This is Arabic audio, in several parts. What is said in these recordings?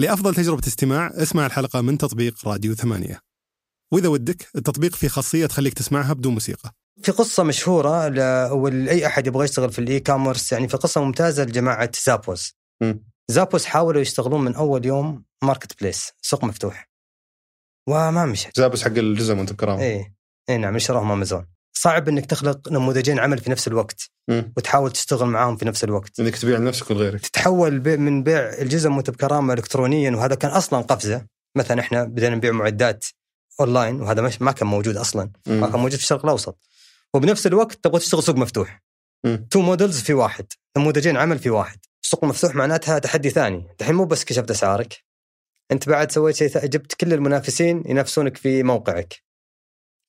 لأفضل تجربة استماع اسمع الحلقة من تطبيق راديو ثمانية. وإذا ودك التطبيق فيه خاصية تخليك تسمعها بدون موسيقى. في قصة مشهورة ل- ولأي أحد يبغى يشتغل في ال e-commerce يعني في قصة ممتازة لجماعة زابوس. زابوس حاولوا يشتغلون من أول يوم marketplace سوق مفتوح. وما مشت زابس حق الجزم وانت بكرامه إيه. اي نعم شراهم أمازون. صعب إنك تخلق نموذجين عمل في نفس الوقت مم. وتحاول تشتغل معاهم في نفس الوقت. إنك تبيع لنفسك ولغيرك تتحول من بيع الجزم وانت بكرامه الكترونيا وهذا كان أصلا قفزة. مثلا إحنا بدينا نبيع معدات أونلاين وهذا مش ما كان موجود أصلا. ما مم. كان موجود في الشرق الأوسط. وبنفس الوقت تبغى تشتغل سوق مفتوح. two models في واحد. نموذجين عمل في واحد. السوق المفتوح معناتها تحدي ثاني. الحين مو بس كشفت أسعارك. أنت بعد سويت شيء جبت كل المنافسين ينافسونك في موقعك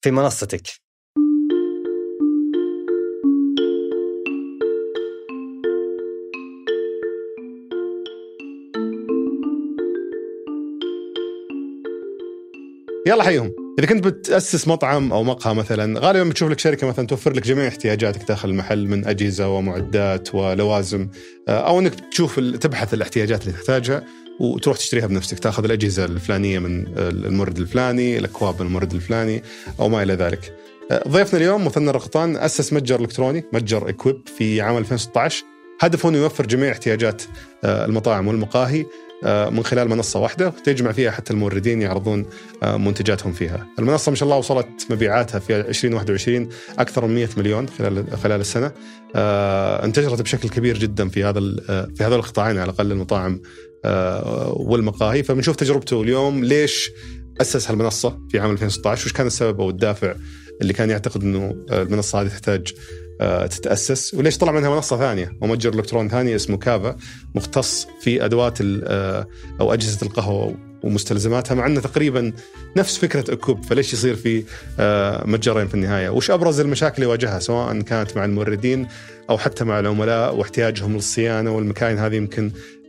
في منصتك. يلا حيهم. إذا كنت بتأسس مطعم أو مقهى مثلا غالبا بتشوف لك شركة مثلا توفر لك جميع احتياجاتك داخل المحل من أجهزة ومعدات ولوازم آه، أو إنك تشوف تبحث الاحتياجات اللي تحتاجها وتروح تشتريها بنفسك. تأخذ الأجهزة الفلانية من المورد الفلاني الأكواب من المورد الفلاني أو ما إلى ذلك. آه، ضيفنا اليوم مثنى الرقطان أسس متجر إلكتروني متجر اكويب في عام 2016 هدفه إنه يوفر جميع احتياجات آه، المطاعم والمقاهي. من خلال منصة واحدة تجمع فيها حتى الموردين يعرضون آه، منتجاتهم فيها. المنصة ما شاء الله وصلت مبيعاتها في 2021 أكثر من 100 مليون خلال خلال السنة. آه، انتشرت بشكل كبير جدا في هذا آه، في هذول القطاعين على الأقل المطاعم آه، والمقاهي فبنشوف تجربته اليوم ليش أسس هالمنصة في عام 2016 وش كان السبب أو الدافع اللي كان يعتقد إنه آه، المنصة هذه تحتاج آه، تتأسس وليش طلع منها منصة ثانية ومتجر إلكتروني ثاني اسمه كافا مختص في أدوات آه، أو أجهزة القهوة ومستلزماتها مع أنه تقريبا نفس فكرة أكوب فليش يصير في آه، متجرين في النهاية؟ وش أبرز المشاكل اللي يواجهها سواء كانت مع الموردين أو حتى مع العملاء واحتياجهم للصيانة والمكاين هذه يمكن آه،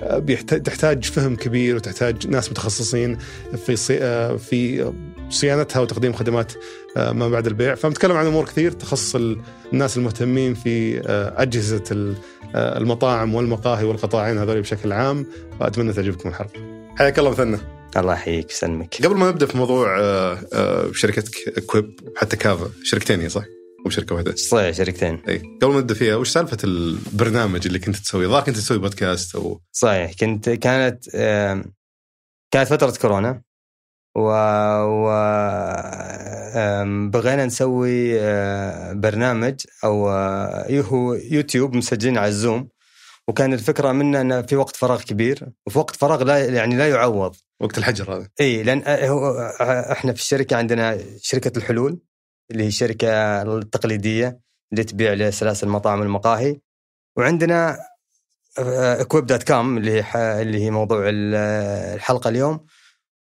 تحتاج فهم كبير وتحتاج ناس متخصصين في صي... آه، في صيانتها وتقديم خدمات آه، ما بعد البيع فبنتكلم عن أمور كثير تخص ال- الناس المهتمين في آه، أجهزة ال- المطاعم والمقاهي والقطاعين هذول بشكل عام واتمنى تعجبكم الحلقة. حياك الله مثنى. الله يحييك يسلمك قبل ما نبدأ في موضوع شركتك كويب حتى كافا شركتين هي صح؟ مو شركه واحدة. صحيح شركتين اي قبل ما نبدأ فيها وش سالفة البرنامج اللي كنت تسويه؟ ظاهر كنت تسوي بودكاست أو صحيح كنت كانت كانت فترة كورونا و, و بغينا نسوي آه، برنامج أو آه، هو يوتيوب مسجلين على الزوم وكان الفكرة منه إنه في وقت فراغ كبير وفي وقت فراغ لا يعني لا يعوض وقت الحجر هذا. اي لأن آه، إحنا في الشركة عندنا شركة الحلول اللي هي الشركة التقليدية اللي تبيع لسلاسل المطاعم والمقاهي وعندنا اكويب dot com اللي هي اللي هي موضوع ال- الحلقة اليوم.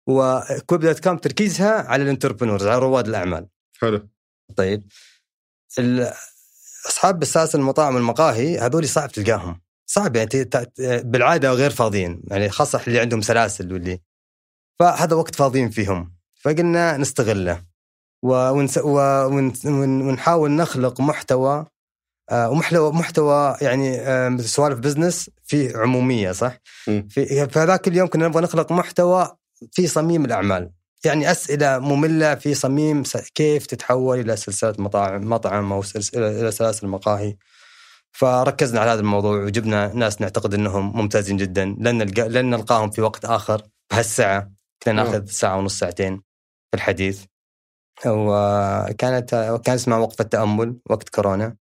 واكويب dot com تركيزها على ال entrepreneurs على رواد الأعمال. حلو. طيب. أصحاب السلاسل المطاعم والمقاهي هذول صعب تلقاهم. صعب يعني بالعادة غير فاضيين. يعني خاصة اللي عندهم سلاسل واللي. فهذا وقت فاضيين فيهم. فقلنا نستغله. ونس- ونحاول نخلق محتوى آه، ومحتوى محتوى يعني سوالف business في عمومية صح؟ في في هذاك اليوم كنا نبغى نخلق محتوى في صميم الأعمال. يعني أسئلة مملة في صميم كيف تتحول إلى سلسلة مطاعم مطعم أو سلس- إلى سلاسل مقاهي فركزنا على هذا الموضوع وجبنا ناس نعتقد إنهم ممتازين جدا. لن نلقى لن نلقاهم في وقت آخر بهالساعة. كنا. ناخذ ساعة ونص ساعتين في الحديث. وكانت كان اسمها وقفة تأمل وقت كورونا.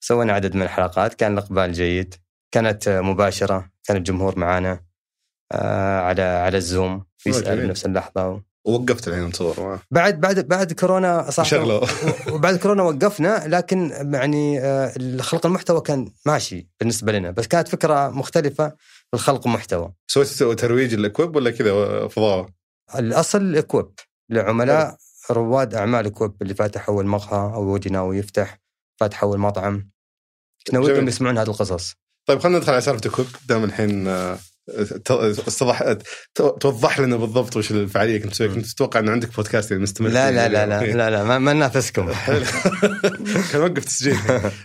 سوينا عدد من الحلقات كان الإقبال جيد. كانت مباشرة كان الجمهور معانا آه، على على الزوم في أوه، يسأل جميل. بنفس اللحظة ووقفت الحين تصور بعد بعد بعد كورونا صح شغله وبعد كورونا وقفنا لكن يعني آه، خلق المحتوى كان ماشي بالنسبة لنا بس كانت فكرة مختلفة في خلق محتوى. سويت ترويج الاكويب ولا كذا فضاوة؟ الأصل إكويب لعملاء رواد أعمال اكويب اللي فاتح أول مقهى أو ناوي يفتح فاتح أول مطعم. كنا ودهم جميل. يسمعون هذه القصص. طيب خلينا ندخل على سالفة اكويب دام الحين آه، استضح ت- توضح لنا بالضبط وش الفعالية كنت تسوي كنت تتوقع انه عندك بودكاست يعني مستمر لا لا لا لا. لا, لا ما, ما ننافسكم. كان وقف تسجيل.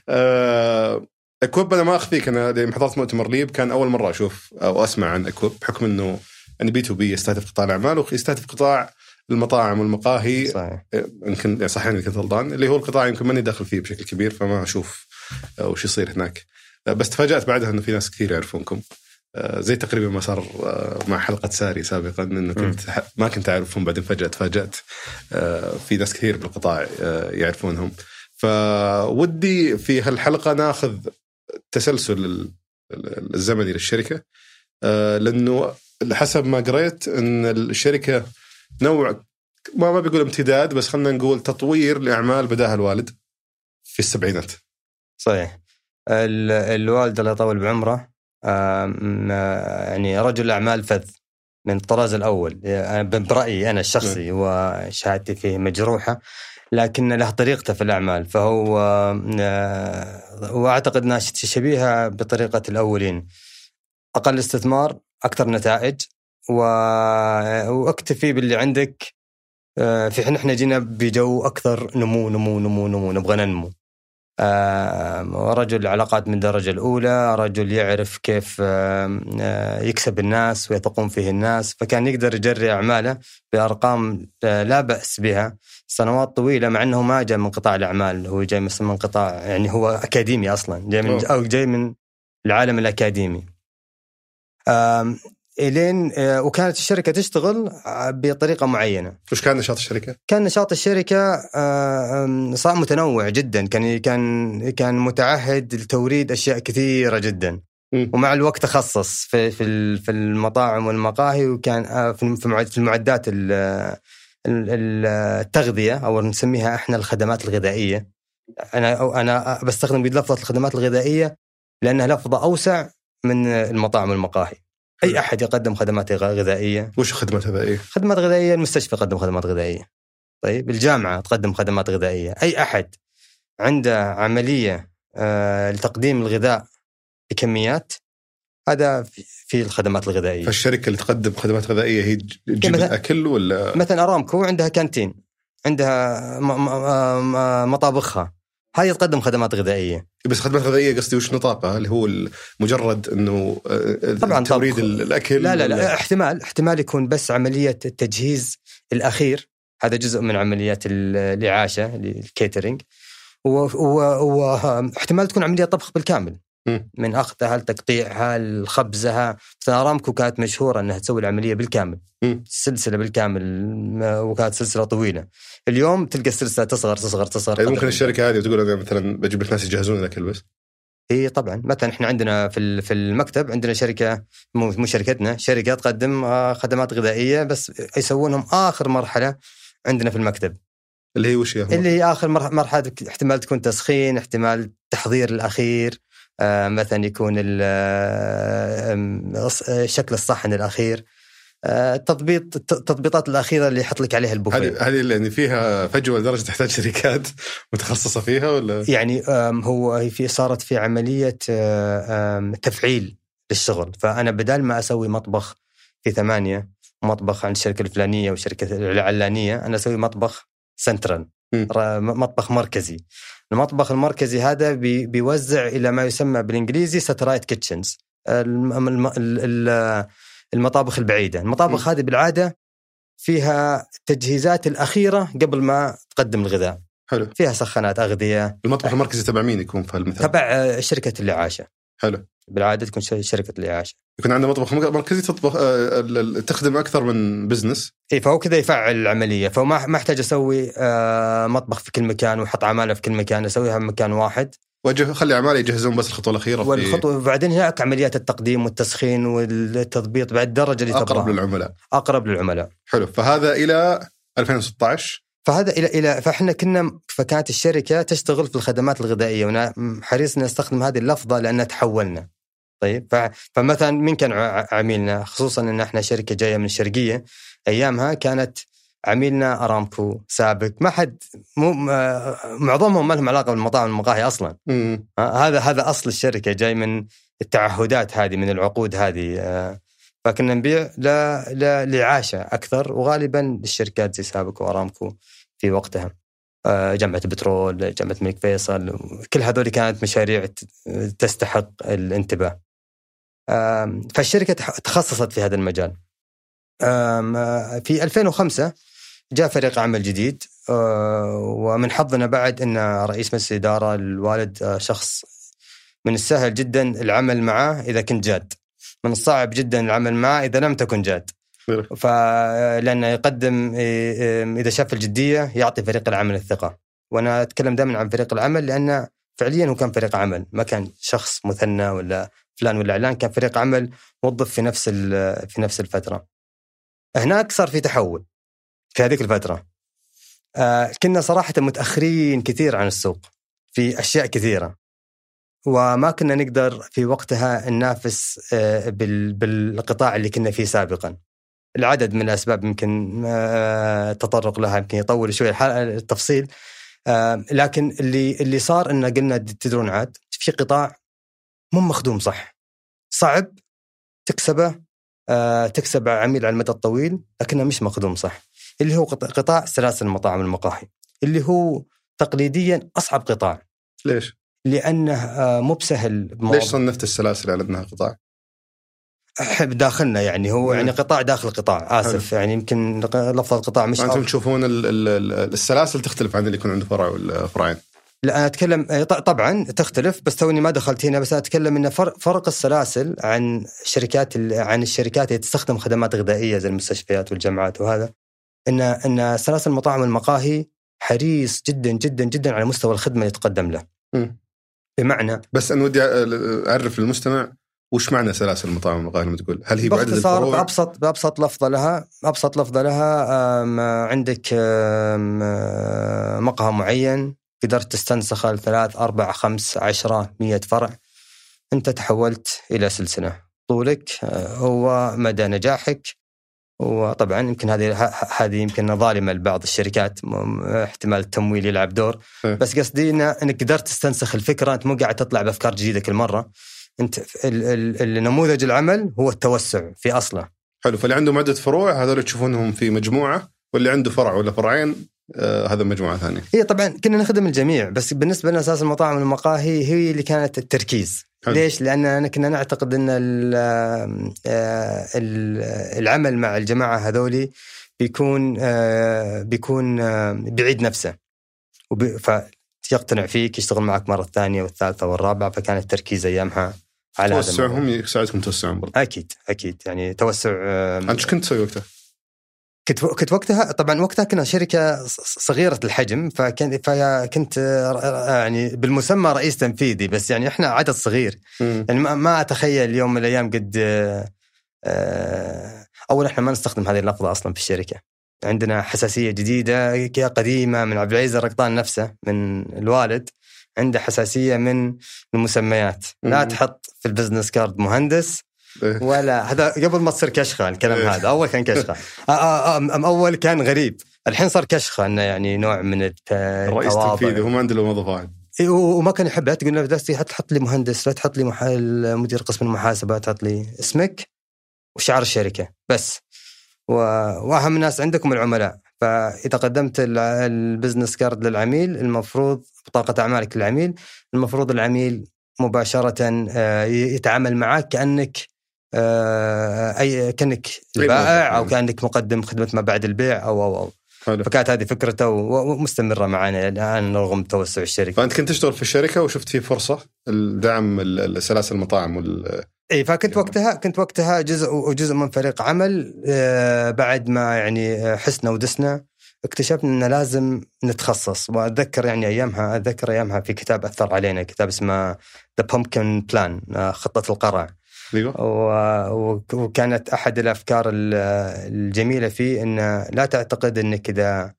آه، اكويب أنا ما أخفيك. أنا لما حضرت مؤتمر ليب. كان أول مرة أشوف أو أسمع عن اكويب بحكم إنه يعني B to B يستهدف قطاع الأعمال ويستهدف قطاع المطاعم والمقاهي. صحيح. يمكن يعني صحيح إني كنت غلطان. اللي هو القطاع يمكن ماني داخل فيه بشكل كبير فما أشوف آه، وش يصير هناك. آه، بس تفاجأت بعدها إنه في ناس كثير يعرفونكم. آه، زي تقريبا ما صار مع حلقة ساري سابقا إنه كنت ما كنت أعرفهم. بعدين فجاه تفاجات في ناس كثير بالقطاع يعرفونهم. فودي في هالحلقة ناخذ تسلسل ال- ال- الزمني للشركة. لأنه حسب ما قريت إن الشركة نوع ما ما بيقول امتداد بس خلينا نقول تطوير لأعمال بداها الوالد في السبعينات. صحيح. ال- الوالد الله يطول بعمره يعني رجل أعمال فذ من الطراز الأول. برأيي أنا الشخصي وشهادتي فيه مجروحة لكن له طريقته في الأعمال. فهو آه، وأعتقد انها شبيهة بطريقة الأولين. أقل استثمار أكثر نتائج و- واكتفي باللي عندك. آه، في حين إحنا جينا بجو أكثر نمو نمو نمو نمو نبغى ننمو. آه، رجل علاقات من الدرجة الأولى رجل يعرف كيف آه، يكسب الناس ويثقون فيه الناس فكان يقدر يجري أعماله بأرقام لا بأس بها. سنوات طويلة مع أنه ما جاء من قطاع الأعمال هو جاي مثلا من قطاع يعني هو أكاديمي أصلا جاي من. أو جاي من العالم الأكاديمي. إلين آه، وكانت الشركة تشتغل آه، بطريقة معينة. وش كان نشاط الشركة؟ كان نشاط الشركة آه، صار متنوع جدا. كان كان كان متعهد لتوريد أشياء كثيرة جدا. ومع الوقت تخصص في في في المطاعم والمقاهي وكان في في المعد- في المعدات ال- ال- ال- التغذية أو نسميها إحنا الخدمات الغذائية. أنا أنا بستخدم لفظه الخدمات الغذائية لأنها لفظة أوسع من المطاعم والمقاهي. أي أحد يقدم خدمات غذائية؟ وش الخدمات هذا إيه؟ خدمات غذائية المستشفى يقدم خدمات غذائية. طيب الجامعة تقدم خدمات غذائية. أي أحد عنده عملية آه لتقديم الغذاء بكميات هذا في- الخدمات الغذائية. فالشركة اللي تقدم خدمات غذائية هي تجيب مثلا- الأكل ولا؟ مثلا أرامكو عندها كانتين عندها م- م- مطابخها. هذه تقدم خدمات غذائية. بس خدمات غذائية قصدي وش نطاقها اللي هو مجرد إنه آه، طبعاً توريد الأكل لا لا ولا- لا احتمال احتمال يكون بس عملية التجهيز الأخير. هذا جزء من عمليات ال- الإعاشة الكيترينج واحتمال تكون عملية طبخ بالكامل. من اخذها لتقطيعها لخبزها مثلا ارامكو كانت مشهورة إنها تسوي العملية بالكامل. السلسله بالكامل وكانت سلسلة طويلة. اليوم تلقى السلسلة تصغر تصغر تصغر. يعني ممكن الشركة هذه تقول أنا مثلا بجيب لك ناس يجهزون الاكل بس إي طبعا. مثلا إحنا عندنا في في المكتب عندنا شركة مو مو شركتنا شركة تقدم آه، خدمات غذائية بس يسوونهم آخر مرحلة عندنا في المكتب. اللي هي وش؟ اللي هي آخر مرح- مرحلة احتمال تكون تسخين احتمال تحضير الأخير. مثلا يكون آه، آه، شكل الصحن الأخير آه، تضبيط الت- التضبيطات الأخيرة اللي يحط لك عليها البوفيه. هذه هذه اللي يعني فيها فجوة لدرجة تحتاج شركات متخصصة فيها ولا؟ يعني هو في صارت في عملية آه، تفعيل للشغل. فأنا بدال ما أسوي مطبخ في ثمانية مطبخ عند الشركة الفلانية والشركة العلانية أنا أسوي مطبخ سنترال مطبخ مركزي. المطبخ المركزي هذا بي بيوزع إلى ما يسمى بالإنجليزي satellite kitchens المطابخ البعيدة. المطابخ هذه بالعادة فيها التجهيزات الأخيرة قبل ما تقدم الغذاء. حلو. فيها سخانات أغذية. المطبخ المركزي تبع مين يكون في هالمثال؟ تبع آه، شركة الاعاشه حلو. بالعادة تكون شركة الاعاشه يكون عندنا مطبخ. مركزي تطبخ آه، تخدم أكثر من بزنس إي فهو كذا يفعل العملية. فما ما أحتاج أسوي آه، مطبخ في كل مكان وأحط عماله في كل مكان أسويها في مكان واحد. وجه خلي عمالي يجهزون بس الخطوة الأخيرة في والخطوة وبعدين هناك عمليات التقديم والتسخين والتطبيط بعد الدرجه اللي أقرب تبغاها للعملاء. أقرب للعملاء. حلو. فهذا إلى 2016 فهذا إلى إلى فإحنا كنا فكانت الشركة تشتغل في الخدمات الغذائية وأنا حريص إني أستخدم هذه اللفظة لأنها تحولنا طيب فمثلا مين كان عميلنا خصوصا إن إحنا شركة جاية من الشرقية أيامها كانت عميلنا أرامكو سابق ما حد مو معظمهم ما لهم علاقة بالمطاعم والمقاهي أصلا مم. هذا هذا أصل الشركة جاي من التعهدات هذه من العقود هذه آه، فكنا نبيع ل... ل... لعاشه أكثر وغالبا للشركات زي سابق وأرامكو في وقتها آه، جامعة البترول، جامعة الملك فيصل، كل هذول كانت مشاريع تستحق الانتباه. فالشركة تخصصت في هذا المجال. في 2005 جاء فريق عمل جديد آه، ومن حظنا بعد إن رئيس مجلس الإدارة الوالد آه، شخص من السهل جدا العمل معه إذا كنت جاد من الصعب جدا العمل معه إذا لم تكن جاد. فلانه يقدم إذا شاف الجدية يعطي فريق العمل الثقة. وأنا أتكلم دائما عن فريق العمل لأنه فعليا هو كان فريق عمل. ما كان شخص مثنى ولا فلان ولا علان كان فريق عمل موظف في نفس في نفس الفترة. هناك صار في تحول في هذيك الفترة. آه كنا صراحة متأخرين كثير عن السوق في أشياء كثيرة. وما كنا نقدر في وقتها ننافس آه، بال- بالقطاع اللي كنا فيه سابقا. العدد من الأسباب يمكن آه، التطرق لها يمكن يطول شوي التفصيل. آه، لكن اللي اللي صار انه قلنا تدرون عاد في قطاع مو مخدوم صح. صعب تكسبه آه، تكسب عميل على المدى الطويل لكنه مش مخدوم صح. اللي هو قط- قطاع سلاسل المطاعم المقاهي. اللي هو تقليديا أصعب قطاع. ليش؟ لأنه آه، مو بسهل ليش صنفت السلاسل على أنها قطاع؟ أحب داخلنا يعني هو مم. يعني قطاع داخل قطاع آسف يعني يمكن لفظ القطاع مش أنتم. تشوفون ال- ال- ال- السلاسل تختلف عن اللي يكون عنده فرع ولا فرعين لا أنا أتكلم آه، طبعا تختلف بس توني ما دخلت هنا بس أنا أتكلم إن فرق فرق السلاسل عن شركات عن الشركات اللي تستخدم خدمات غذائية زي المستشفيات والجامعات وهذا إن إن سلاسل المطاعم والمقاهي حريص جدا جدا جدا على مستوى الخدمة اللي تقدم له مم. بمعنى بس أنا ودي أعرف للمستمع وش معنى سلاسل المطاعم المقاهي لما تقول؟ هل هي بعدد باختصار الفروع؟ بأبسط بأبسط لفظة لها ابسط لفظة لها عندك مقهى معين قدرت تستنسخه لثلاث أربع خمس عشرة مية فرع أنت تحولت إلى سلسلة طولك آه، هو مدى نجاحك وطبعا يمكن هذه هذه يمكن ظالمة لبعض الشركات احتمال التمويل يلعب دور. إيه. بس قصدي إنك قدرت تستنسخ الفكرة أنت مو قاعد تطلع بأفكار جديدة كل مرة. أنت ال- ال- النموذج العمل هو التوسع في أصله. حلو. فاللي عندهم عدة فروع هذول تشوفونهم في مجموعة واللي عنده فرع ولا فرعين آه هذا مجموعة ثانية. هي طبعا كنا نخدم الجميع بس بالنسبة لنا أساس المطاعم والمقاهي هي اللي كانت التركيز. حلو. ليش؟ لأن كنا نعتقد إن ال- آه، ال- العمل مع الجماعة هذولي بيكون آه، بيكون آه، بعيد نفسه فيقتنع فيك يشتغل معك مرة الثانية والثالثة والرابعة فكان التركيز أيامها على. توسعهم يساعدكم برضه أكيد أكيد يعني توسع أنت إيش كنت تسوي وقتها؟ كنت كنت وقتها طبعا وقتها كنا شركة صغيرة الحجم فكان فكنت يعني بالمسمى رئيس تنفيذي بس يعني إحنا عدد صغير مم. يعني ما, أتخيل يوم من الأيام قد آه، أول إحنا ما نستخدم هذه اللفظة أصلا في الشركة عندنا حساسية جديدة قديمة من عبد العزيز الرقطان نفسه من الوالد عنده حساسية من المسميات لا. تحط في ال business card مهندس. ولا هذا قبل ما تصير كشخة الكلام إيه. هذا. أول كان كشخة. آه آه آه أول كان غريب. الحين صار كشخة إنه يعني نوع من الرئيس. التنفيذي هو ما عنده موظف واحد. إيه، وما كان يحبها تقول له لا تحط لي مهندس لا تحط لي مح... مدير قسم المحاسبة تحط لي اسمك وشعار الشركة. بس. و... وأهم ناس عندكم العملاء. فإذا قدمت ال- ال business card للعميل المفروض بطاقة أعمالك للعميل المفروض العميل مباشرة يتعامل معك كأنك أي كأنك البائع أو يعني. كأنك مقدم خدمة ما بعد البيع أو أو أو. حلو. فكانت هذه فكرته ومستمرة معنا الآن رغم توسع الشركة. فأنت كنت تشتغل في الشركة وشفت في فرصة الدعم ال- السلاسل المطاعم وال إي فكنت وقتها كنت وقتها جزء وجزء من فريق عمل آه، بعد ما يعني آه، حسنا ودسنا اكتشفنا ان لازم نتخصص. وأتذكر يعني ايامها أتذكر أيامها في كتاب أثر علينا كتاب اسمه The Pumpkin Plan خطة القرع. أيوه. وكانت أحد الأفكار ال- الجميلة فيه إن لا تعتقد إنك إذا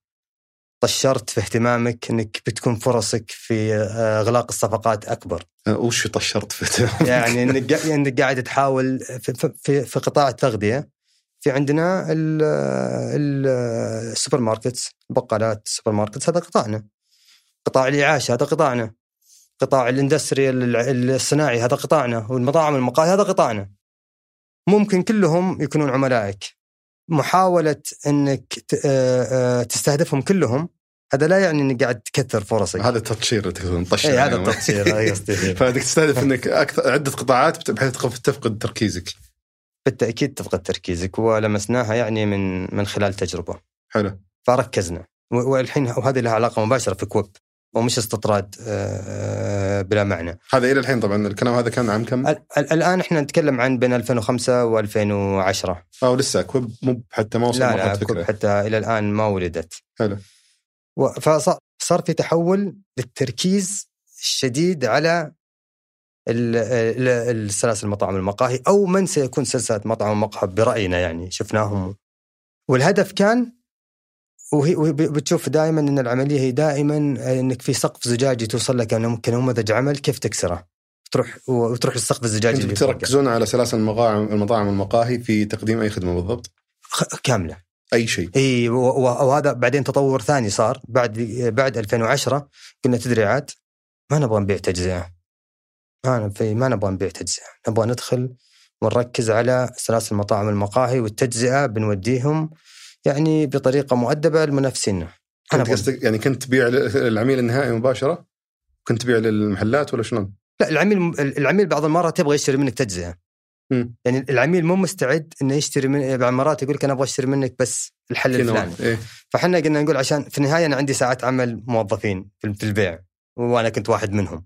طشرت في اهتمامك إنك بتكون فرصك في آه، إغلاق الصفقات أكبر. آه، وش طشرت في يعني إنك إنك قاعد تحاول في, في- في, قطاع التغذية في عندنا ال- ال- ال supermarkets البقالات السوبر ماركتس هذا قطاعنا. قطاع الاعاشه هذا قطاعنا. قطاع ال industry ال- الصناعي هذا قطاعنا والمطاعم المقاهي هذا قطاعنا. ممكن كلهم يكونون عملائك. محاولة إنك ت- آه، آه، تستهدفهم كلهم هذا لا يعني إنك قاعد تكثر فرصك. هذا التطشير اللي تقول نطشر اي هذا هذا قصدي. فإنك تستهدف إنك أكثر عدة قطاعات بحيث تفقد تركيزك. بالتأكيد تفقد تركيزك ولمسناها يعني من من خلال تجربة. حلو. فركزنا. والحين وهذه لها علاقة مباشرة في كويب. ومش استطراد آه، بلا معنى. هذا إلى الحين طبعا الكلام هذا كان عام كم؟ ال- ال- الآن إحنا نتكلم عن بين 2005 و2010 أو لسه كويب مو حتى ما وصل لا لا فكره حتى إلى الآن ما ولدت. حلو. فصار صار في تحول للتركيز الشديد على ال- ال- السلاسل المطاعم المقاهي أو من سيكون سلسلة مطعم ومقهى برأينا يعني شفناهم. والهدف كان وهي بتشوف دائما إن العملية هي دائما إنك في سقف زجاجي توصل لك كنم- كنموذج عمل كيف تكسره؟ تروح وتروح للسقف الزجاجي اللي. تركزون على سلاسل المطاعم المطاعم والمقاهي في تقديم أي خدمة بالضبط؟ كاملة. أي شيء. إي وهذا بعدين تطور ثاني صار. بعد بعد 2010 قلنا تدري عاد ما نبغى نبيع تجزئة. ما نبغى ما نبغى نبيع تجزئة. نبغى ندخل ونركز على سلاسل المطاعم المقاهي والتجزئة بنوديهم يعني بطريقة مؤدبة لمنافسينا كنت قصدك يعني كنت تبيع للعميل النهائي مباشرة؟ كنت تبيع للمحلات ولا شلون؟ لا العميل العميل بعض المرات يبغى يشتري منك تجزئة. يعني العميل مو مستعد إنه يشتري من بعض المرات يقول لك أنا أبغى أشتري منك بس الحل الفلاني إيه؟ فحنا قلنا نقول عشان في النهاية أنا عندي ساعات عمل موظفين في البيع وأنا كنت واحد منهم.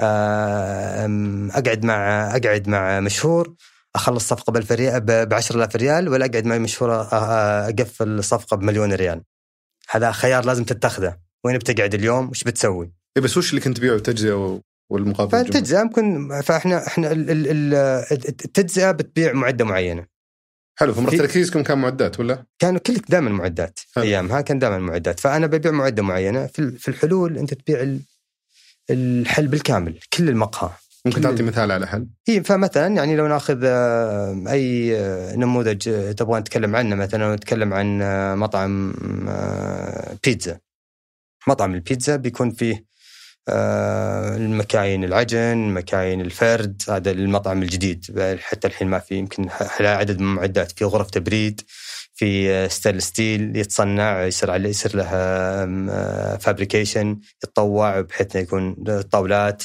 آم، أقعد مع أقعد مع مشهور أخلص صفقة ب 1000 ريال ب 10000 ريال ولا أقعد مع مشهور أ- أ- أقفل صفقه بمليون ريال. هذا خيار لازم تتخذه، وين بتقعد اليوم؟ وش بتسوي؟ إيه بس وش اللي كنت تبيعه التجزئه والمقابل؟ فالتجزئة ممكن فإحنا إحنا ال- ال- ال- التجزئة بتبيع معدة معينة. حلو فمرة تركيزكم كان معدات ولا؟ كانوا كل دائما معدات حلو. ايامها كان دائما معدات فأنا ببيع معدة معينة في ال- في الحلول أنت تبيع ال- الحل بالكامل كل المقهى ممكن تعطي مثال على حل؟ هي فمثلا يعني لو ناخذ آه، أي آه، نموذج آه، تبغى نتكلم عنه مثلا نتكلم عن مطعم بيتزا. مطعم البيتزا بيكون فيه المكاين العجن مكاين الفرد هذا المطعم الجديد. حتى الحين ما في يمكن عدد من المعدات في غرف تبريد في steel steel يتصنع يصير عليه يصير له fabrication يتطوع بحيث إنه يكون طاولات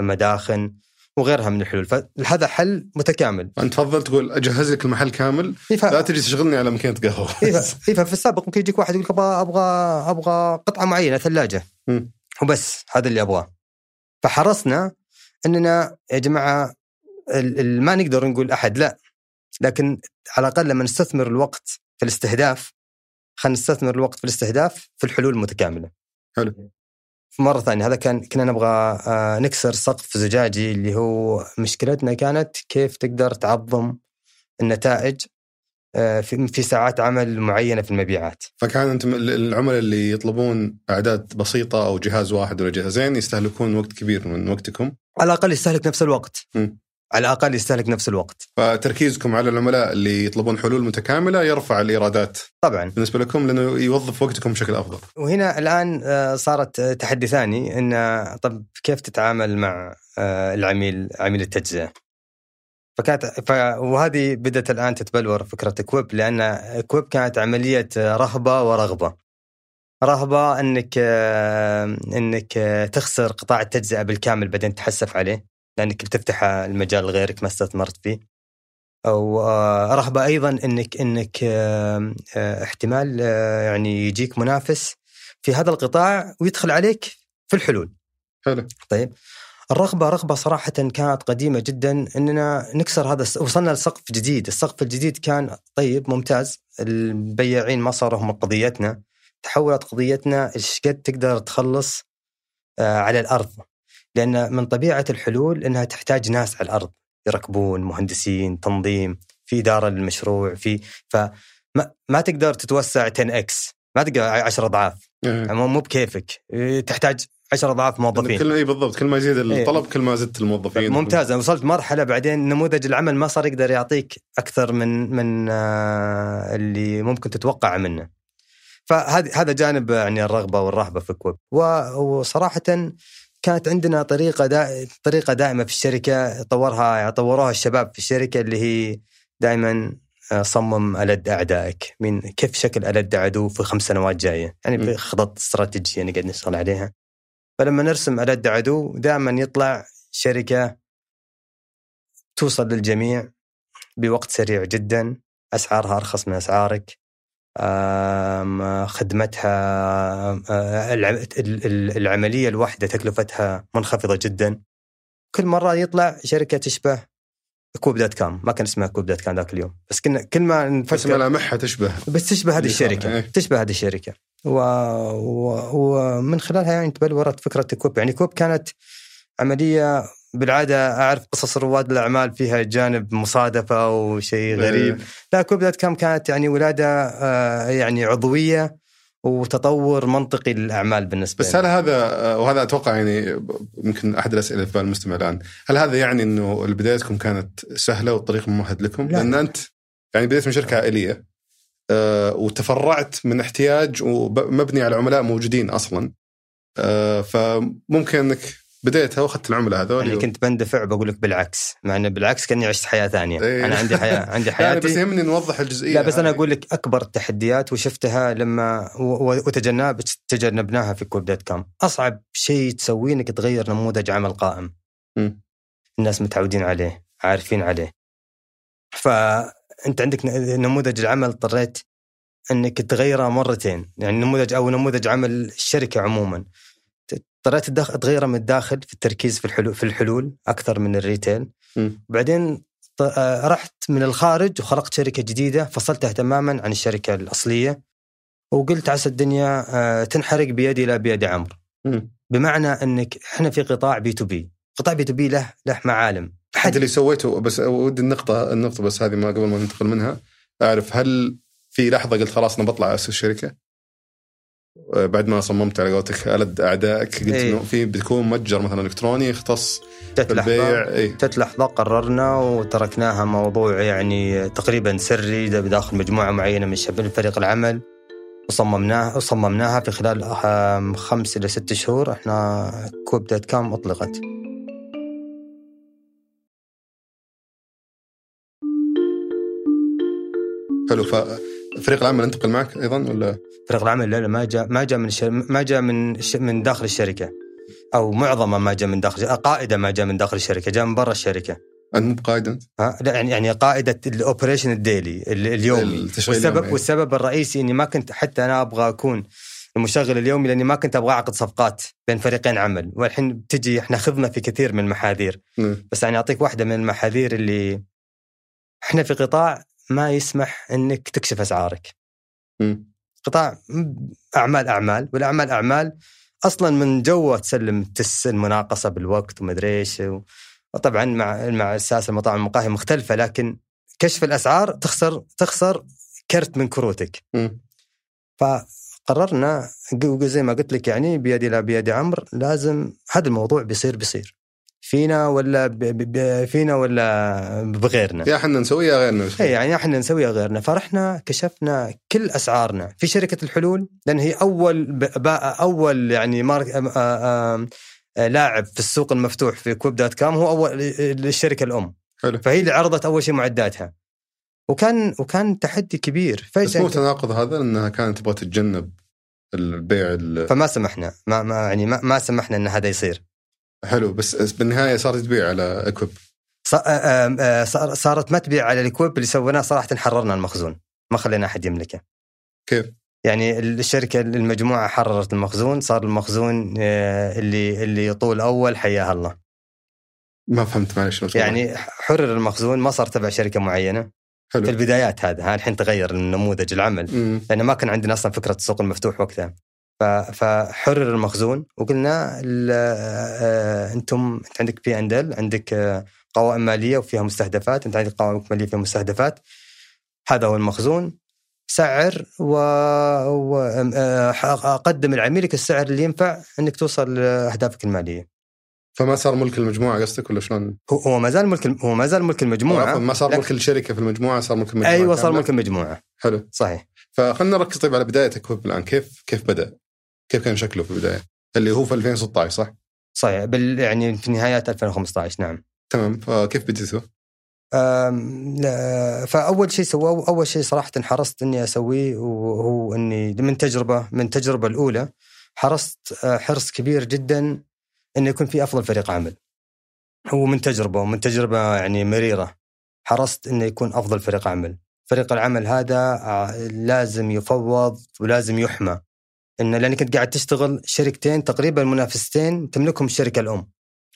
مداخن. وغيرها من الحلول. فهذا حل متكامل. أنت تفضل تقول أجهز لك المحل كامل؟ إيه، ف- لا تجي تشغلني على ماكينه قهوة. إيه، ف- ففي السابق ممكن يجيك واحد يقول لك أبغى أبغى أبغى قطعة معينة ثلاجة. مم. وبس هذا اللي أبغاه. فحرصنا أننا يا جماعة ال- ال- ما نقدر نقول أحد لا. لكن على الأقل لما نستثمر الوقت في الاستهداف خلينا نستثمر الوقت في الاستهداف في الحلول المتكاملة. حلو. مرة ثانية هذا كان كنا نبغى آه، نكسر سقف زجاجي اللي هو مشكلتنا كانت كيف تقدر تعظم النتائج آه، في ساعات عمل معينة في المبيعات. فكان أنتم ال- العملاء اللي يطلبون أعداد بسيطة أو جهاز واحد ولا جهازين يستهلكون وقت كبير من وقتكم على الأقل يستهلك نفس الوقت. مم. على الأقل يستهلك نفس الوقت. فتركيزكم على العملاء اللي يطلبون حلول متكاملة يرفع الإيرادات طبعا بالنسبة لكم لأنه يوظف وقتكم بشكل أفضل. وهنا الآن آه، صارت آه، تحدي ثاني إن آه، طب كيف تتعامل مع العميل عميل التجزئة؟ فكانت ف... وهذه بدأت الآن تتبلور فكرة كويب لأن كويب كانت عملية رهبة ورغبة. رهبة إنك إنك تخسر قطاع التجزئة بالكامل بعدين تحسف عليه لأنك بتفتح المجال لغيرك ما استثمرت فيه. أو رهبه أيضا إنك إنك احتمال آه، يعني يجيك منافس في هذا القطاع ويدخل عليك في الحلول. حلو طيب الرغبة رغبة صراحة كانت قديمة جدا إننا نكسر هذا وصلنا لسقف جديد، السقف الجديد كان طيب ممتاز، البياعين ما صاروا هم قضيتنا، تحولت قضيتنا إيش قد تقدر تخلص آه، على الأرض. لأن من طبيعة الحلول إنها تحتاج ناس على الأرض يركبون مهندسين تنظيم في إدارة للمشروع في فما ما تقدر تتوسع 10 إكس ما تقدر 10 أضعاف. إيه. مو مو بكيفك. إيه، تحتاج 10 أضعاف موظفين. كل إي بالضبط. كل ما يزيد الطلب كل ما زدت الموظفين. ممتاز. أنا وصلت مرحلة بعدين نموذج العمل ما صار يقدر يعطيك أكثر من من آه، اللي ممكن تتوقع منه. فهذا هذا جانب يعني الرغبة والرهبة في كويب. وصراحه كانت عندنا طريقة دا طريقة دائمه في الشركة طورها طوروها الشباب في الشركة اللي هي دائما آه، صمم ألد أعدائك من كيف شكل ألد عدو في خمس سنوات جاية. يعني م. بخطط استراتيجية نقعد نشتغل عليها. فلما نرسم ألد عدو دائما يطلع شركة توصل للجميع بوقت سريع جدا أسعارها أرخص من أسعارك. آم، خدمتها آه، الع- ال- ال- العملية الواحدة تكلفتها منخفضة جدا. كل مرة يطلع شركة تشبه كوب دوت كام ما كان اسمها كوب دوت كام ذاك اليوم. بس كنا كل ما بس نفكر ملامحها تشبه. بس تشبه هذه صار، الشركة. إيه. تشبه هذه الشركة. و... و... ومن خلالها يعني تبلورت فكرة كوب. يعني كوب كانت عملية بالعادة أعرف قصص رواد الأعمال فيها جانب مصادفة وشيء غريب. لا كوب دوت كام كانت يعني ولادة آه، يعني عضوية وتطور منطقي للأعمال بالنسبة بس هل هذا وهذا أتوقع يعني يمكن أحد الأسئلة اللي في بال المستمع الآن، هل هذا يعني إنه بدايتكم كانت سهلة والطريق ممهد لكم؟ لا. لأن أنت يعني بديت من شركة عائليه آه، وتفرعت من احتياج ومبني على عملاء موجودين أصلا. آه، فممكن إنك بديتها واخذت العملاء هذول يعني كنت بندفع بقول لك بالعكس مع إنه بالعكس كأني عشت حياه ثانية إيه. أنا عندي حياه عندي يعني بس حياتي. يهمني نوضح الجزئية لا بس أنا. أقول لك أكبر التحديات وشفتها لما وتجنب تجنبناها في كوب دوت كام. أصعب شيء تسويه إنك تغير نموذج عمل قائم. مم. الناس متعودين عليه عارفين عليه. فأنت عندك نموذج العمل اضطريت إنك تغيره مرتين. يعني نموذج أو نموذج عمل الشركة عموما. اضطريت تدخ- تغيره من الداخل في التركيز في الحلول في الحلول أكثر من الريتيل. مم. بعدين ط- آه، رحت من الخارج وخلقت شركة جديدة فصلتها تماما عن الشركة الأصلية. وقلت عسى الدنيا آه، تنحرق بيدي لا بيد عمرو. بمعنى إنك إحنا في قطاع B to B. قطاع B to B له له معالم. انت اللي سويته بس ودي النقطه النقطة بس هذه ما قبل ما ننتقل منها. أعرف هل في لحظة قلت خلاص أنا بطلع اسس شركه بعد ما صممت على قولتك الد أعدائك قلت إيه. إنه في بتكون متجر مثلا إلكتروني يختص بالبيع. اي جت لحظه قررنا وتركناها موضوع يعني تقريبا سري ده بداخل مجموعة معينة من شباب فريق العمل. وصممناها وصممناها في خلال خمس إلى ست شهور. إحنا إكويب dot com أطلقت. حلو ففريق العمل انتقل معك أيضا ولا فريق العمل لا لا ما جاء ما جاء من الشر... ما جاء من. من داخل الشركة أو معظمه ما جاء من داخل قائده ما جاء من داخل الشركة جاء من برا الشركة أنت مو بقائد أنت؟ ها لا يعني يعني قائد ال operation ال daily ال- اليومي والسبب اليومي. والسبب الرئيسي إني ما كنت حتى أنا أبغى أكون المشغل اليومي لأني ما كنت أبغى أعقد صفقات بين فريقين عمل والحين بتجي إحنا خضنا في كثير من المحاذير مم. بس يعني أعطيك واحدة من المحاذير اللي إحنا في قطاع ما يسمح إنك تكشف أسعارك مم. قطاع أعمال أعمال والأعمال أعمال أصلا من جوه تسلم تس المناقصه بالوقت ومدري إيش وطبعا مع مع الساسه المطاعم المقاهي مختلفة لكن كشف الأسعار تخسر تخسر كرت من كروتك مم. فقررنا زي ما قلت لك يعني بيدي لا بيد عمرو لازم هذا الموضوع بيصير بيصير فينا ولا ب ب ب فينا ولا بغيرنا؟ يا إحنا نسويها غيرنا. اي يعني إحنا نسويها غيرنا. فرحنا كشفنا كل أسعارنا. في شركة الحلول لأن هي أول ب- با- أول يعني مارك آه، آه، آه، لاعب في السوق المفتوح في إكويب dot com هو أول الشركة الأم. حلو. فهي اللي عرضت أول شيء معداتها. وكان وكان تحدي كبير. بس مو تناقض هذا لانها كانت تبغى تتجنب البيع ال- فما سمحنا. ما, ما يعني ما, ما سمحنا إن هذا يصير. حلو بس بالنهاية صارت تبيع على اكويب آه، آه، آه، صار- صارت ما تبيع على الكويب اللي سويناه صراحة حررنا المخزون. ما خلينا أحد يملكه. كيف؟ يعني الشركة المجموعة حررت المخزون صار المخزون اللي اللي يطول أول حياه الله. ما فهمت معلش. يعني حرر المخزون ما صار تبع شركة معينة. في حلو البدايات هذا الحين تغير النموذج العمل. مم. لأن ما كان عندنا أصلا فكرة السوق المفتوح وقتها. فحرر المخزون وقلنا ال- آه، أنتم انت عندك P and L عندك آه، قوائم مالية وفيها مستهدفات انت عندك قوائم مالية فيها مستهدفات هذا هو المخزون سعر و... و... آه، لعميلك السعر اللي ينفع إنك توصل لأهدافك المالية فما صار ملك المجموعة قصدك ولا شلون؟ هو ما زال ملك هو ما زال ملك المجموعة ما صار ملك الشركة في المجموعة صار ملك المجموعة أيوه صار. ملك المجموعة حلو صحيح فخلنا نركز طيب على بدايه اكويب الآن كيف كيف بدأ؟ كيف كان شكله في البداية؟ اللي هو في 2016 صح؟ صحيح بال يعني في نهايات 2015 نعم تمام فكيف بديته؟ فأول شيء سواه أول شيء صراحة حرصت إني أسويه وهو إني من تجربة من التجربه الأولى حرصت آه، حرص كبير جدا إنه يكون في أفضل فريق عمل هو من تجربة ومن تجربة يعني مريرة حرصت إنه يكون أفضل فريق عمل فريق العمل هذا ع- لازم يفوض ولازم يحمى انه لأنك أنت قاعد تشتغل شركتين تقريبا منافستين تملكهم الشركة الأم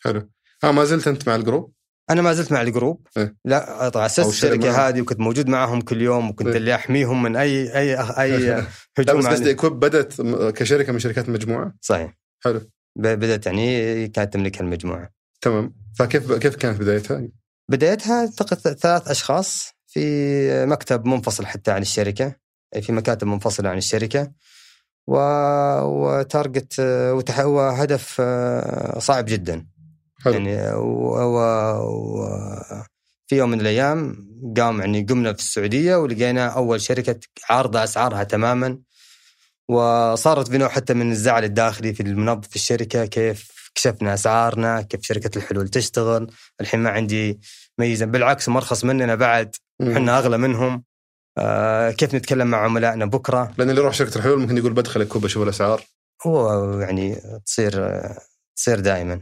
حلو آه ما زلت أنت مع ال group؟ أنا ما زلت مع ال group إيه. لا طبعا أسست الشركة. هذه وكنت موجود معهم كل يوم وكنت إيه. اللي أحميهم من اي اي أي هجوم بس. قصدي إكويب بدأت كشركة من شركات المجموعه صحيح حلو بدأت يعني كانت تملكها المجموعة تمام فكيف كيف كانت بدايتها؟ بدايتها أعتقد ثلاث أشخاص في مكتب منفصل حتى عن الشركة في مكاتب منفصلة عن الشركة. وتارجت. وهدف آه، صعب جدا حلو يعني و... و... و... في يوم من الأيام قام يعني قمنا في السعودية ولقينا أول شركة عارضه أسعارها تماما وصارت في نوع حتى من الزعل الداخلي في المنظف في الشركة كيف كشفنا أسعارنا كيف شركة الحلول تشتغل الحين ما عندي ميزة بالعكس هم ارخص مننا بعد. إحنا أغلى منهم آه كيف نتكلم مع عملائنا بكرة؟ لأن اللي يروح شركة الحلول ممكن يقول بدخل كوب أشوف الأسعار. هو يعني تصير تصير دائما.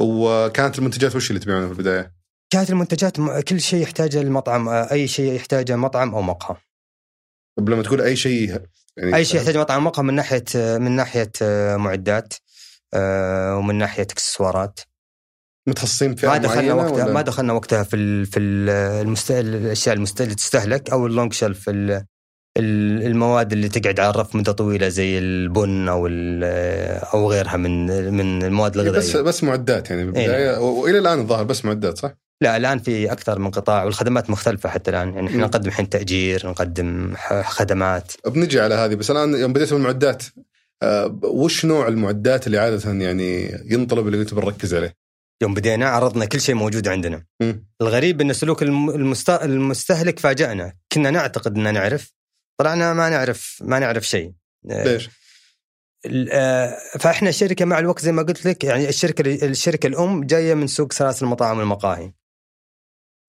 وكانت المنتجات وش اللي تبيعونها في البداية؟ كانت المنتجات كل شيء يحتاجه المطعم آه، أي شيء يحتاجه مطعم أو مقهى. طب لما تقول أي شيء يعني أي شيء يحتاج مطعم مقهى من ناحية من ناحية آه، معدات ومن ناحية إكسسوارات. متخصصين في ما دخلنا وقتها ولا؟ ما دخلنا وقتها في ال في ال المست... الأشياء المست... اللي تستهلك أو اللونج شلف ال... ال- المواد اللي تقعد على الرف مدة طويلة زي البن أو. أو غيرها من من المواد بس الغذائية بس معدات يعني إيه. بالبداية و- وإلى الآن الظاهر بس معدات صح؟ لا الآن في أكثر من قطاع والخدمات مختلفة حتى الآن يعني إحنا. نقدم الحين تأجير نقدم خدمات بنجي على هذه بس الآن يوم بديت بالمعدات آه، وش نوع المعدات اللي عادة يعني ينطلب اللي أنتم بنركز عليه؟ يوم بدينا عرضنا كل شيء موجود عندنا. مم. الغريب إن سلوك الم- المست... المستهلك فاجأنا. كنا نعتقد ان نعرف. طلعنا ما نعرف ما نعرف شيء. آه، ليش؟ آه، فإحنا شركه مع الوقت زي ما قلت لك يعني الشركة الشركة الأم جاية من سوق سلاسل المطاعم والمقاهي.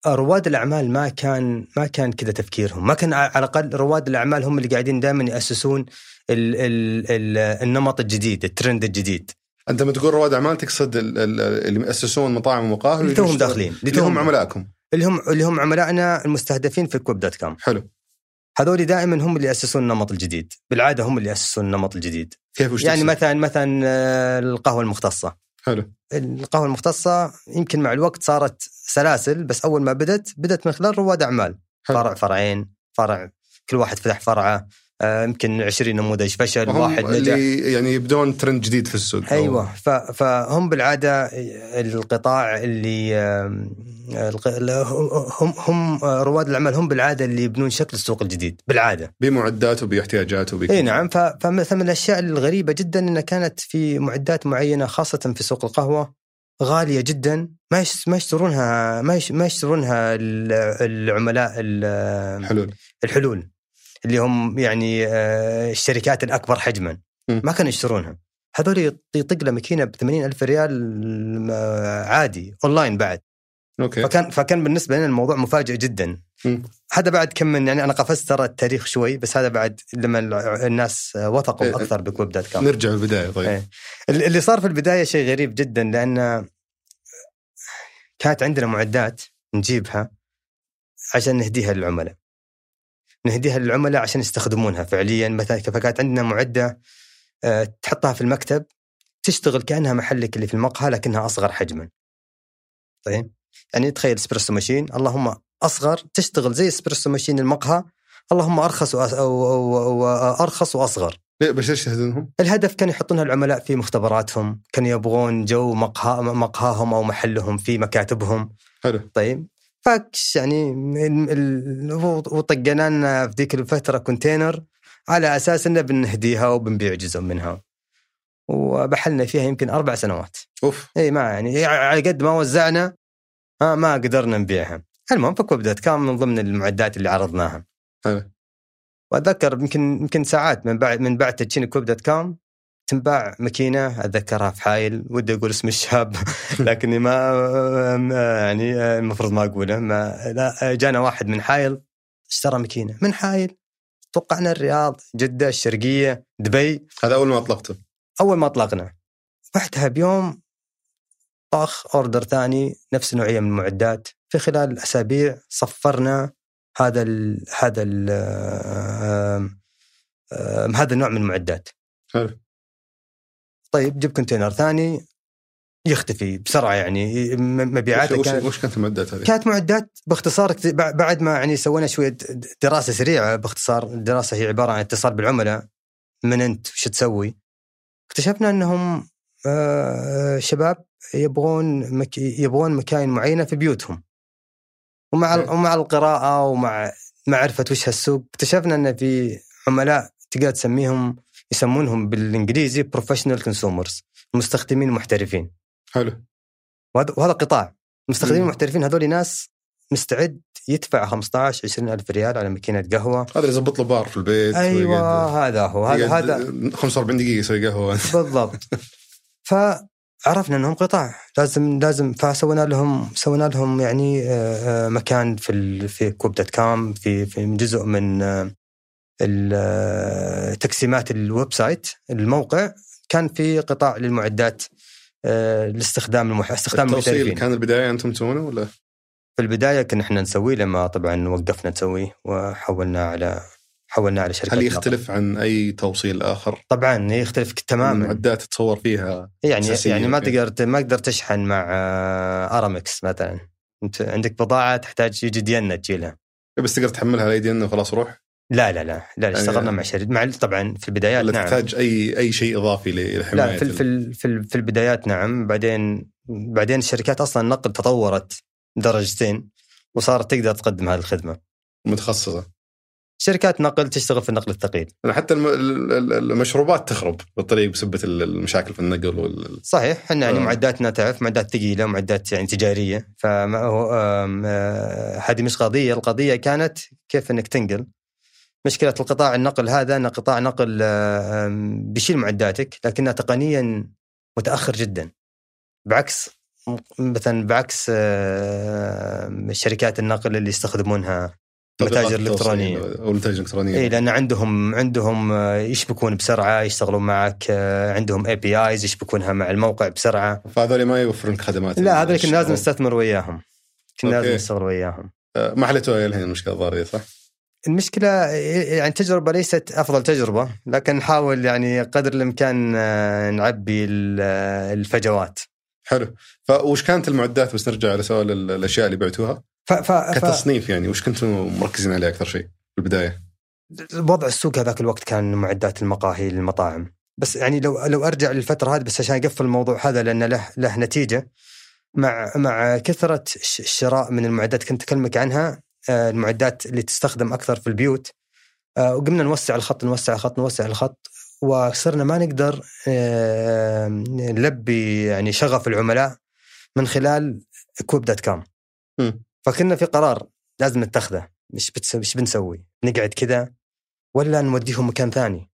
رواد الأعمال ما كان ما كان كذا تفكيرهم. ما كان على الأقل رواد الأعمال هم اللي قاعدين دائما يأسسون ال ال ال النمط الجديد الترند الجديد. أنت لما تقول رواد أعمال تقصد ال- ال- اللي يأسسون مطاعم ومقاهي اللي توهم داخلين اللي هم عملائكم. اللي هم اللي هم عملائنا المستهدفين في إكويب dot com. حلو. هذول دائما هم اللي يأسسون النمط الجديد. بالعادة هم اللي يأسسون النمط الجديد. كيف وش يعني؟ مثلا مثلا آه، القهوة المختصة. حلو. القهوة المختصة يمكن مع الوقت صارت سلاسل بس أول ما بدت بدت من خلال رواد أعمال. حلو. فرع فرعين فرع كل واحد فتح فرعة. يمكن 20 نموذج فشل واحد نجح اللي يعني يبدون ترند جديد في السوق. أيوه فهم بالعادة القطاع اللي هم هم رواد الأعمال هم بالعادة اللي يبنون شكل السوق الجديد بالعادة. بمعدات وباحتياجات وب أي نعم فمثلا من الأشياء الغريبة جدا إنها كانت في معدات معينة خاصة في سوق القهوة غالية جدا ما ما يشترونها ما يش- ما يشترونها ال- العملاء ال- حلول. الحلول. اللي هم يعني آه، الشركات الأكبر حجما. ما كانوا يشترونها هذول يط- يطق له ماكينه ب 80 ألف ريال آه، عادي أونلاين بعد Okay فكان فكان بالنسبة لنا الموضوع مفاجئ جدا مم. هذا بعد كم من يعني أنا قفزت ترى التاريخ شوي بس هذا بعد لما الناس وثقوا إيه. أكثر بإكويب dot com نرجع للبداية طيب إيه. اللي صار في البداية شيء غريب جدا لأن كانت عندنا معدات نجيبها عشان نهديها للعملاء نهديها للعملاء عشان يستخدمونها فعليا. مثلا فكانت عندنا معدة آه، تحطها في المكتب تشتغل كأنها محلك اللي في المقهى لكنها أصغر حجما. طيب؟ يعني تخيل espresso machine اللهم أصغر تشتغل زي espresso machine المقهى. اللهم أرخص وأس- أو أو أو أرخص وأصغر. ليه؟ بس إيش تهدونهم؟ الهدف كان يحطونها العملاء في مختبراتهم. كانوا يبغون جو مقهى مقهاهم أو محلهم في مكاتبهم. حلو. طيب؟ فاكش يعني وطقنا لنا في ذيك الفترة container على أساس إنه بنهديها وبنبيع جزء منها. وبحلنا فيها يمكن أربع سنوات. أوف. إي ما يعني على قد ما وزعنا ما قدرنا نبيعها. المهم ف Ekuep dot com كان من ضمن المعدات اللي عرضناها. حلو. وأتذكر يمكن يمكن ساعات من بعد من بعد تدشين Ekuep dot com تنباع ماكينة أتذكرها في حايل ودي أقول اسم الشاب لكني ما يعني المفروض ما أقوله ما لا جانا واحد من حايل اشترى ماكينة من حايل. توقعنا الرياض جدة الشرقية دبي. هذا أول ما أطلقته. أول ما أطلقنا. بعدها بيوم طاخ أوردر ثاني نفس النوعيه من المعدات. في خلال أسابيع صفرنا هذا ال هذا ال هذا النوع من المعدات. حلو. طيب جيب كونتينر ثاني يختفي بسرعة يعني مبيعاته وش, كانت وش كانت المعدات هذه؟ كانت معدات باختصار بعد ما يعني سوينا شوية دراسة سريعة باختصار الدراسه هي عبارة عن اتصال بالعملاء من انت وش تسوي اكتشفنا انهم آه، شباب يبغون مك... يبغون مكاين معينة في بيوتهم ومع ال- أوكي. ومع القراءة ومع معرفة وش هالسوق اكتشفنا ان في عملاء تقدر تسميهم يسمونهم بالإنجليزي professional consumers المستخدمين المحترفين حلو. وهذا وهذا قطاع. المستخدمين مم. المحترفين هذول ناس مستعد يدفع 15 20 ألف ريال على ماكينة قهوة. هذا اللي يظبط له بار في البيت أيوة هذا هو هذا هذا هذا 45 دقيقة يسوي قهوة. بالضبط. فعرفنا إنهم قطاع. لازم لازم فسوينا لهم سوينا لهم يعني آه، آه، مكان في ال- في Ekuep dot com في في جزء من آه، تقسيمات ال website الموقع كان في قطاع للمعدات آه، لاستخدام المح... استخدام التوصيل كان البداية أنتم تسوونه ولا؟ في البداية كنا إحنا نسويه لما طبعا وقفنا نسويه وحولنا على حولنا على شركة هل نقل. يختلف عن أي توصيل آخر؟ طبعا يختلف تماما المعدات تتصور فيها يعني يعني ما أوكي. تقدر ما تقدر تشحن مع آه، أرامكس مثلا أنت عندك بضاعة تحتاج يجي دينا تجيلها بس تقدر تحملها على يدين وخلاص روح لا لا لا لا اشتغلنا يعني- مع شركه مع طبعا في البدايات نعم. تحتاج أي أي شيء إضافي للحمايه لا في ال- في ال- في ال- في البدايات نعم. بعدين بعدين الشركات أصلا النقل تطورت درجتين وصارت تقدر تقدم هذه الخدمة. المتخصصه شركات نقل تشتغل في النقل الثقيل. يعني حتى الم- ال- ال- المشروبات تخرب بالطريق بسبة ال- المشاكل في النقل وال... صحيح إحنا يعني آه. معداتنا تعرف معدات ثقيلة معدات يعني تجارية. فما هو آم، آه، هذه مش قضية القضية كانت كيف إنك تنقل. مشكلة القطاع النقل هذا أن قطاع نقل آه، بيشيل معداتك لكنها تقنيا متأخر جدا. بعكس مثلا بعكس آه، شركات النقل اللي يستخدمونها متاجر الكترونيه أو المتاجر الالكترونيه إي لأن عندهم عندهم آه، يشبكون بسرعة يشتغلون معك عندهم APIs يشبكونها مع الموقع بسرعة. فهذول ما يوفرون لك خدمات. لا هذول كنا لازم نستثمر وياهم. كنا لازم. نشتغل وياهم. ما حلتوها الحين المشكلة الظاهره صح؟ المشكلة يعني التجربه ليست أفضل تجربة لكن نحاول يعني قدر الإمكان آه، نعبي آه، الفجوات. حلو. فوش كانت المعدات؟ بس نرجع على سؤال ال- الأشياء اللي بعتوها. ف ف كتصنيف يعني وش كنتم مركزين عليه أكثر شيء في البداية؟ وضع السوق هذاك الوقت كان معدات المقاهي للمطاعم بس يعني لو لو أرجع للفترة هذه بس عشان أقفل الموضوع هذا لأن له له نتيجة. مع مع كثرة الش- الشراء من المعدات كنت أكلمك عنها. المعدات اللي تستخدم أكثر في البيوت. آه، وقمنا نوسع الخط نوسع الخط نوسع الخط وصرنا ما نقدر آه، نلبي يعني شغف العملاء من خلال كوب دوت كوم. فكنا في قرار لازم نتخذه. مش بتسوي مش بنسوي؟ نقعد كذا ولا نوديهم مكان ثاني؟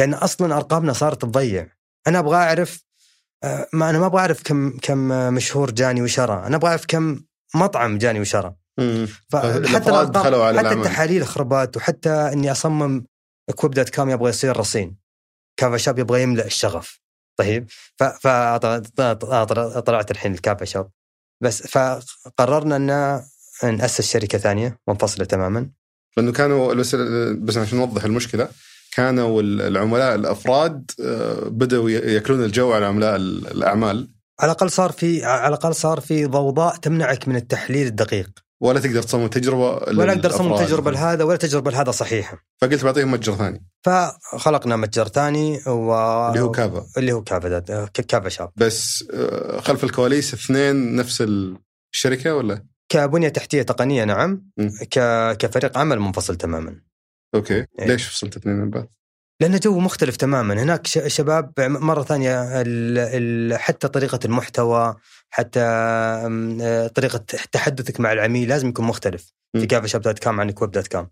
لأن أصلا أرقامنا صارت تضيع. أنا أبغى أعرف آه، ما أنا ما أبغى أعرف كم كم آه، مشهور جاني وشرى. أنا أبغى أعرف كم مطعم جاني وشرى. فحتى على حتى. التحاليل خربت وحتى إني أصمم Ekuep dot com يبغى يصير رصين. كافا shop يبغى يملأ الشغف. طيب؟ فطلعت الحين الكافا shop بس فقررنا إن نأسس شركة ثانية منفصلة تماما. لأنه كانوا بس بس عشان نوضح المشكلة كانوا العملاء الأفراد آه، بدأوا يأكلون الجو على عملاء الأعمال. على الأقل صار في على الأقل صار في ضوضاء تمنعك من التحليل الدقيق. ولا تقدر تصمم تجربة ولا أقدر أصمم. تجربة لهذا ولا تجربة لهذا صحيحة فقلت بعطيهم متجر ثاني فخلقنا متجر ثاني و... اللي هو كافا اللي هو كافا كافا shop بس آه، خلف الكواليس اثنين نفس الشركة ولا؟ كبنية تحتية تقنية نعم م. ك... كفريق عمل منفصل تماما أوكي إيه. ليش فصلت اثنين من بعض؟ لأنه جو مختلف تماما هناك شباب مرة ثانية. حتى طريقة المحتوى حتى طريقة تحدثك مع العميل لازم يكون مختلف. في كافا shop dot com عن Ekuep dot com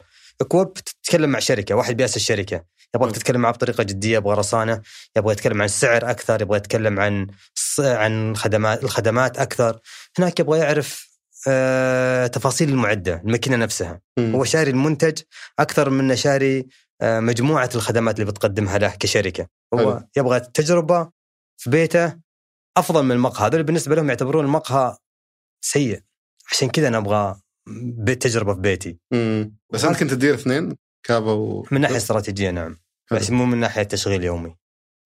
Ekuep تتكلم مع شركة واحد بيأسس شركة يبغاك. تتكلم معه بطريقة جدية يبغى رصانة يبغى يتكلم عن السعر أكثر يبغى يتكلم عن عن خدمات الخدمات أكثر هناك يبغى يعرف آه، تفاصيل المعدة الماكينة نفسها. هو شاري المنتج أكثر من شاري مجموعة الخدمات اللي بتقدمها له كشركة. هو حلو. يبغى تجربة في بيته أفضل من المقهى. هذول بالنسبة لهم يعتبرون المقهى سيء. عشان كذا نبغى تجربة في بيتي. مم. بس انت كنت تدير اثنين؟ كابا و من ناحية استراتيجية نعم. حلو. بس مو من ناحية تشغيل يومي.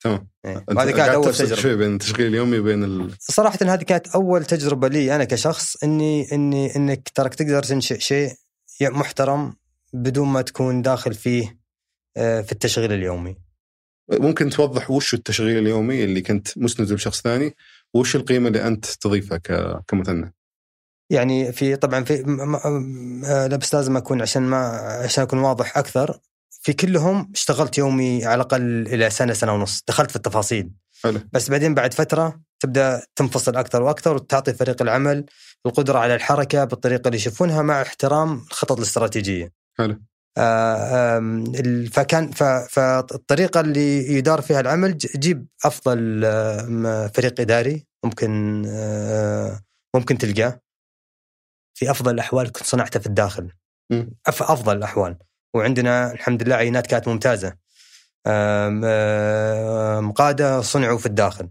تمام. إيه. وهذه كانت أول تجربة. شوي بين التشغيل اليومي وبين ال... صراحة هذه كانت أول تجربة لي أنا كشخص إني إني إنك تراك تقدر تنشئ شيء محترم بدون ما تكون داخل فيه آه، في التشغيل اليومي ممكن توضح وش التشغيل اليومي اللي كنت مسند بشخص ثاني وش القيمة اللي أنت تضيفها. كمثنى يعني في طبعا في آه، لا بس لازم أكون عشان ما عشان أكون واضح أكثر في كلهم اشتغلت يومي على الأقل إلى سنة سنة ونص دخلت في التفاصيل حلو بس بعدين بعد فترة تبدأ تنفصل أكثر وأكثر وتعطي فريق العمل القدرة على الحركة بالطريقة اللي يشوفونها مع احترام الخطط الاستراتيجية. حلو. آه فكان فالطريقة اللي يدار فيها العمل جيب أفضل فريق إداري ممكن آه، ممكن تلقاه في أفضل الأحوال كنت صنعته في الداخل. أف- أفضل الأحوال وعندنا الحمد لله عينات كانت ممتازة. آم، آم، قادة صنعوا في الداخل.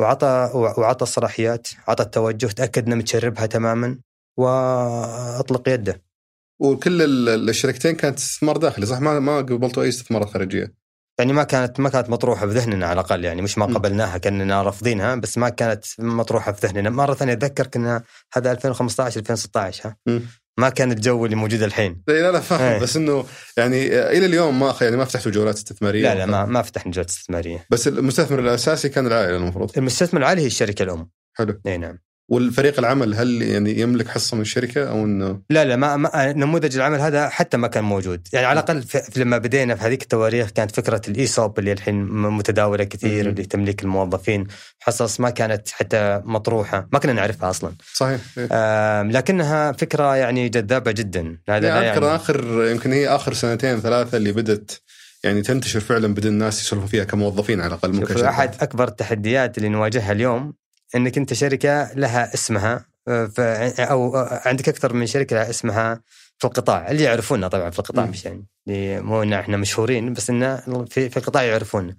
وعطى وعطى الصلاحيات عطى التوجه تأكد إنه متشربها تماما وأطلق يده وكل ال- الشركتين كانت استثمار داخلي صح؟ ما ما قبلتوا أي استثمارات خارجية؟ يعني ما كانت ما كانت مطروحة في ذهننا على الأقل يعني مش ما. قبلناها كاننا رافضينها بس ما كانت مطروحة في ذهننا مرة ثانية أتذكر كنا هذا 2015 2016 ها؟ م. ما كان الجو اللي موجود الحين. لا لا, فاهم إيه. بس إنه يعني إلى اليوم ما يعني ما فتحتوا جولات استثمارية؟ لا لا ما ما فتحنا جولات استثمارية. بس المستثمر الأساسي كان العائلة المفروض. المستثمر العالي هي الشركة الأم. حلو. إي نعم. والفريق العمل هل يعني يملك حصة من الشركة أو إنه لا لا ما, ما نموذج العمل هذا حتى ما كان موجود يعني على الأقل في لما بدينا في هذيك التواريخ كانت فكرة الايسوب اللي الحين متداولة كثير. اللي تمليك الموظفين حصص ما كانت حتى مطروحة ما كنا نعرفها أصلا صحيح إيه. آم، لكنها فكرة يعني جذابة جدا هذا يعني أذكر يعني اخر يمكن هي آخر سنتين ثلاثة اللي بدت يعني تنتشر فعلا بدأ الناس يسولفون فيها كموظفين على الأقل كشركات. أحد أكبر التحديات اللي نواجهها اليوم إنك أنت شركة لها اسمها آه، أو آه، عندك أكثر من شركة لها اسمها في القطاع. اللي يعرفونا طبعا في القطاع. مش يعني مو إن إحنا مشهورين بس انه في, في القطاع يعرفونا.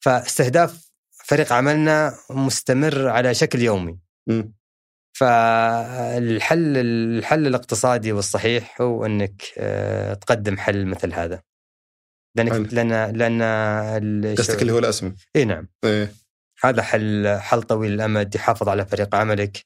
فاستهداف فريق عملنا مستمر على شكل يومي. مم. فالحل الحل الاقتصادي والصحيح هو إنك آه، تقدم حل مثل هذا. لأنك لأن لأن قصدك اللي هو الاسمى اي نعم. إيه. هذا حل حل طويل الامد يحافظ على فريق عملك.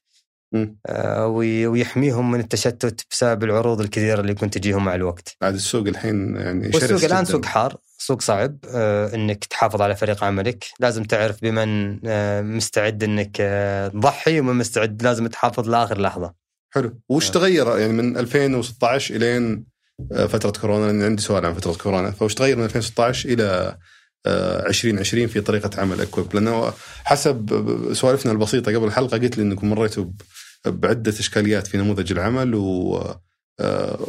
آه، وي- ويحميهم من التشتت بسبب العروض الكثيرة اللي كنت تجيهم مع الوقت. بعد السوق الحين يعني والسوق الآن. سوق حار، سوق صعب آه، إنك تحافظ على فريق عملك، لازم تعرف بمن آه، مستعد إنك تضحي ومن مستعد لازم تحافظ لآخر لحظة. حلو وش تغير يعني من 2016 إلين فترة كورونا لأن عندي سؤال عن فترة كورونا فوش تغير من 2016 إلى 2020 في طريقة عمل Ekuep لأنه حسب سوالفنا البسيطة قبل الحلقة قلت لي إنكم مريتوا بعدة إشكاليات في نموذج العمل و آه،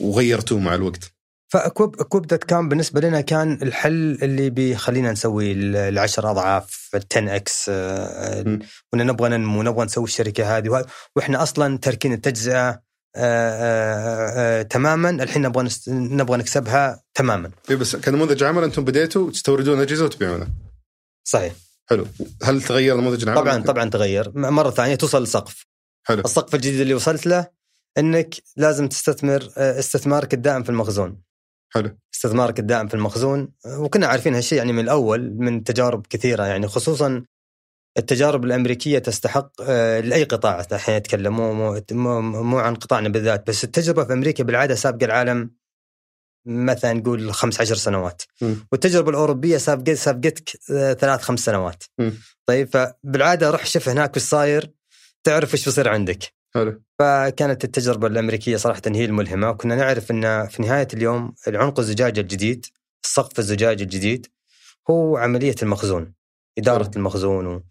وغيرتوه مع الوقت. ف Ekuep Ekuep dot com بالنسبة لنا كان الحل اللي بيخلينا نسوي ال- العشر أضعاف ال 10 X م. وان نبغى ننمو نبغى نسوي الشركة هذه. وإحنا أصلا تاركين التجزئة آه، آه، آه، تماما. الحين نبغى نست... نبغى نكسبها تماما. إيه بس كنموذج عمل أنتم بديتوا تستوردون أجهزة وتبيعونها. صحيح. حلو. هل تغير نموذج العمل؟ طبعا طبعا تغير. مرة ثانية توصل لسقف. حلو. السقف الجديد اللي وصلت له إنك لازم تستثمر استثمارك الدائم في المخزون. حلو. استثمارك الدائم في المخزون. وكنا عارفين هالشيء يعني من الأول من تجارب كثيرة يعني خصوصا التجارب الأمريكية تستحق آه، لأي قطاع الحين اتكلم مو مو, مو, عن قطاعنا بالذات بس التجربة في أمريكا بالعادة سابقة العالم مثلا نقول 15 سنوات مم. والتجربة الأوروبية سابقت سابقتك آه، ثلاث خمس سنوات مم. طيب فبالعادة روح شوف هناك وش صاير تعرف وش بيصير عندك حلو فكانت التجربة الأمريكية صراحة هي الملهمة وكنا نعرف أن في نهاية اليوم العنق الزجاج الجديد السقف الزجاج الجديد هو عملية المخزون إدارة حلو. المخزون. و-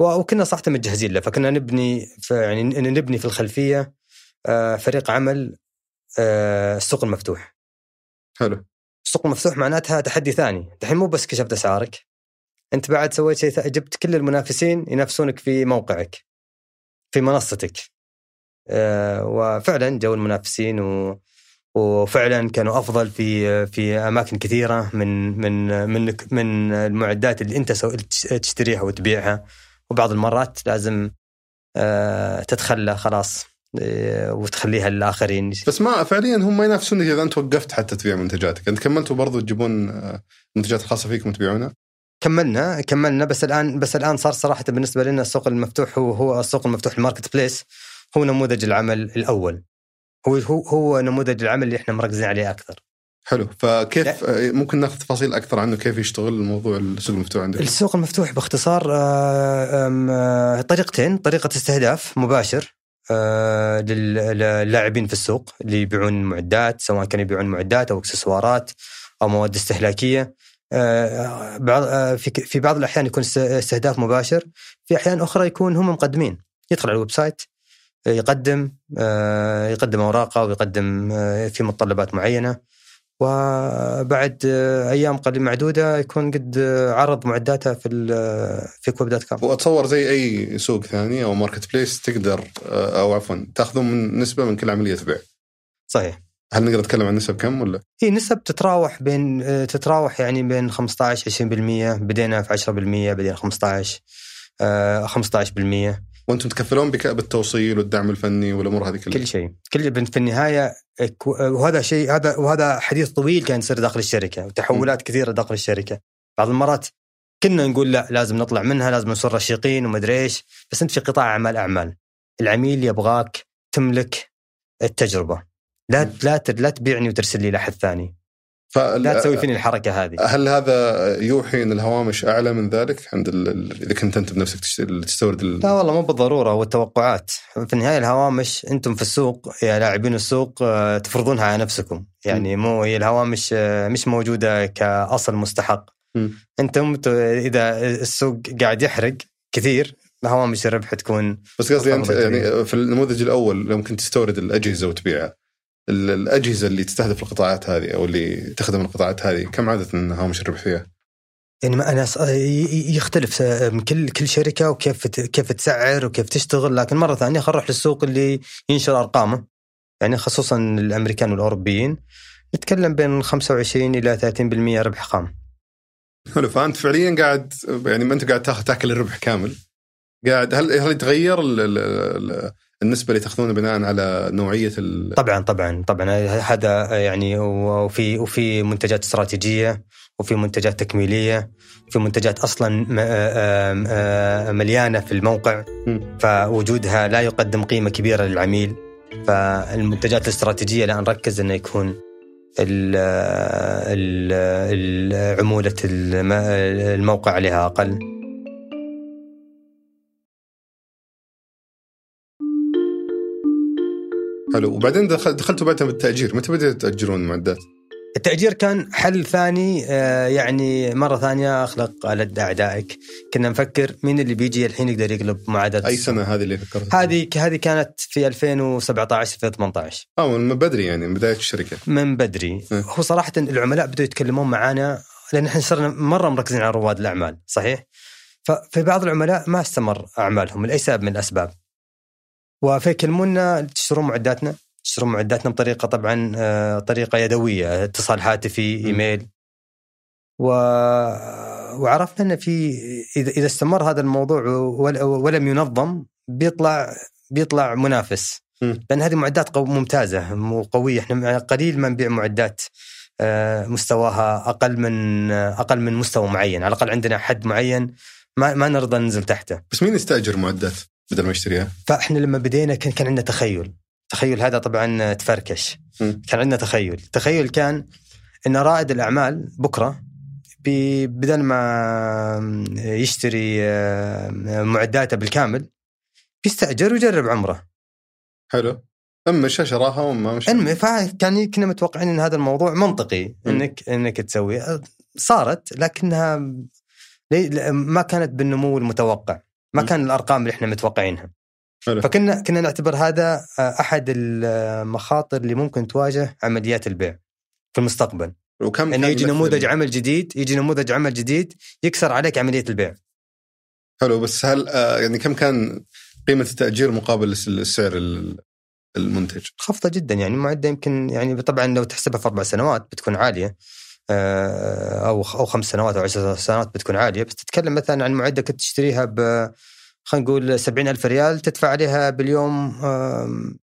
وكنا صراحة مجهزين له فكنا نبني في يعني نبني في الخلفية آه، فريق عمل آه، السوق المفتوح. حلو. السوق المفتوح معناتها تحدي ثاني. الحين مو بس كشفت أسعارك أنت بعد سويت شيء جبت كل المنافسين ينافسونك في موقعك في منصتك. آه، وفعلا جو المنافسين و وفعلا كانوا أفضل في في أماكن كثيرة من من من من المعدات اللي أنت تشتريها وتبيعها. وبعض المرات لازم آه، تتخلى خلاص آه، وتخليها للآخرين. بس ما فعليا هم ما ينافسونك إذا أنت وقفت حتى تبيع منتجاتك، أنت كملتوا برضو تجيبون آه، منتجات خاصة فيكم تبيعونها؟ كملنا كملنا بس الآن بس الآن صار صراحة بالنسبة لنا السوق المفتوح هو هو السوق المفتوح الماركت بليس هو نموذج العمل الأول. هو هو هو نموذج العمل اللي إحنا مركزين عليه أكثر. حلو. فكيف آه، ممكن ناخذ تفاصيل أكثر عنه كيف يشتغل الموضوع السوق المفتوح عندك؟ السوق المفتوح باختصار آه، آه، طريقتين. طريقة استهداف مباشر لل- للاعبين في السوق اللي يبيعون معدات سواء كانوا يبيعون معدات أو إكسسوارات أو مواد استهلاكية. بعض في بعض الأحيان يكون است- استهداف مباشر. في أحيان أخرى يكون هم مقدمين. يدخل على ال website يقدم يقدم أوراقه ويقدم في متطلبات معينة. وبعد آه، أيام قليل معدودة يكون قد آه، عرض معداته في ال- في Ekuep dot com وأتصور زي أي سوق ثاني أو marketplace تقدر آه، أو عفوا تأخذون من نسبة من كل عملية بيع. صحيح هل نقدر نتكلم عن نسب كم ولا؟ هي نسب تتراوح بين آه، تتراوح يعني بين 15 20% بدينا في 10% بعدين 15 آه، 15% وأنتم تكفلون بك بالتوصيل والدعم الفني والأمور هذه كلها؟ كل شيء. كل في النهاية وهذا شيء هذا وهذا حديث طويل كان يصير داخل الشركة وتحولات كثيرة داخل الشركة. بعض المرات كنا نقول لا لازم نطلع منها لازم نصير رشيقين ومدري إيش بس أنت في قطاع اعمال أعمال. العميل يبغاك تملك التجربة. لا لا لا تبيعني وترسل لي لأحد ثاني. لا تسوي فيني الحركة هذه. هل هذا يوحي إن الهوامش أعلى من ذلك؟ عند إذا كنت أنت بنفسك تستورد ال- لا والله مو بالضرورة هو التوقعات. في النهاية الهوامش أنتم في السوق يا لاعبين السوق آه، تفرضونها على نفسكم. يعني مو هي الهوامش آه، مش موجودة كأصل مستحق. ت- إذا السوق قاعد يحرق كثير هوامش الربح تكون بس قصدي أنت يعني في النموذج الأول لو ممكن تستورد الأجهزة وتبيعها. الأجهزة اللي تستهدف القطاعات هذه أو اللي تخدم القطاعات هذه كم عاده هامش الربح فيها؟ يعني ما أنا يختلف من كل كل شركة وكيف كيف تسعر وكيف تشتغل لكن مرة ثانية خلينا نروح للسوق اللي ينشر أرقامه. يعني خصوصا الأمريكان والأوروبيين. نتكلم بين 25 إلى 30% ربح خام. حلو فأنت فعليا قاعد يعني ما أنت قاعد تاخذ تاكل الربح كامل. قاعد هل هل يتغير ال- ال- النسبة اللي تاخذونها بناء على نوعية ال- طبعا طبعا طبعا. هذا يعني وفي وفي منتجات استراتيجية وفي منتجات تكميلية وفي منتجات أصلا آم- آم- مليانة في الموقع. فوجودها لا يقدم قيمة كبيرة للعميل. فالمنتجات الاستراتيجية لا نركز انه يكون ال- ال- ال- عمولة الم- الموقع عليها أقل. حلو وبعدين دخل دخلتوا بعدها بالتاجير متى بديتوا تأجرون المعدات؟ التأجير كان حل ثاني آه، يعني مرة ثانية أخلق لدى أعدائك كنا نفكر مين اللي بيجي الحين يقدر يقلب معادلة أي السوق. سنة هذه اللي فكرت؟ هذه هذه كانت في 2017 2018 آه من بدري يعني من بداية الشركة من بدري م. هو صراحة العملاء بدأوا يتكلمون معانا لأن إحنا صرنا مرة مركزين على رواد الأعمال صحيح؟ ففي بعض العملاء ما استمر أعمالهم لأي سبب من الأسباب وفيكلمونا تشترون معداتنا تشترون معداتنا بطريقة طبعا آه، طريقة يدوية اتصال هاتفي م. إيميل. و... وعرفنا إن في إذا استمر هذا الموضوع ول- ولم ينظم بيطلع بيطلع منافس. لأن هذه معدات ممتازة وقويه إحنا قليل ما نبيع معدات آه، مستواها أقل من أقل من مستوى معين. على الأقل عندنا حد معين ما ما نرضى ننزل تحته. بس مين يستأجر معدات؟ بدل ما يشتريها؟ فاحنا لما بدينا كان كان عندنا تخيل. تخيل هذا طبعا تفركش. مم. كان عندنا تخيل. تخيل كان إن رائد الأعمال بكرة بدل ما يشتري آه، معداته بالكامل بيستأجر ويجرب عمرة. حلو. اما مشى شراها وما مشى المهم فكان كنا متوقعين إن هذا الموضوع منطقي انك إنك تسوي. صارت لكنها ما كانت بالنمو المتوقع. ما. كان الأرقام اللي إحنا متوقعينها حلو. فكنا كنا نعتبر هذا أحد المخاطر اللي ممكن تواجه عمليات البيع في المستقبل وكم إنه يجي نموذج عمل جديد يجي نموذج عمل جديد يكسر عليك عملية البيع حلو بس هل آه، يعني كم كان قيمة التأجير مقابل الس- السعر ال- المنتج؟ خفضة جدا يعني المعده يمكن يعني طبعا لو تحسبها في أربع سنوات بتكون عالية آه، أو أو خمس سنوات أو عشر سنوات بتكون عاليه بس تتكلم مثلا عن معدة كنت تشتريها ب خلينا نقول 70 ألف ريال تدفع عليها باليوم آم،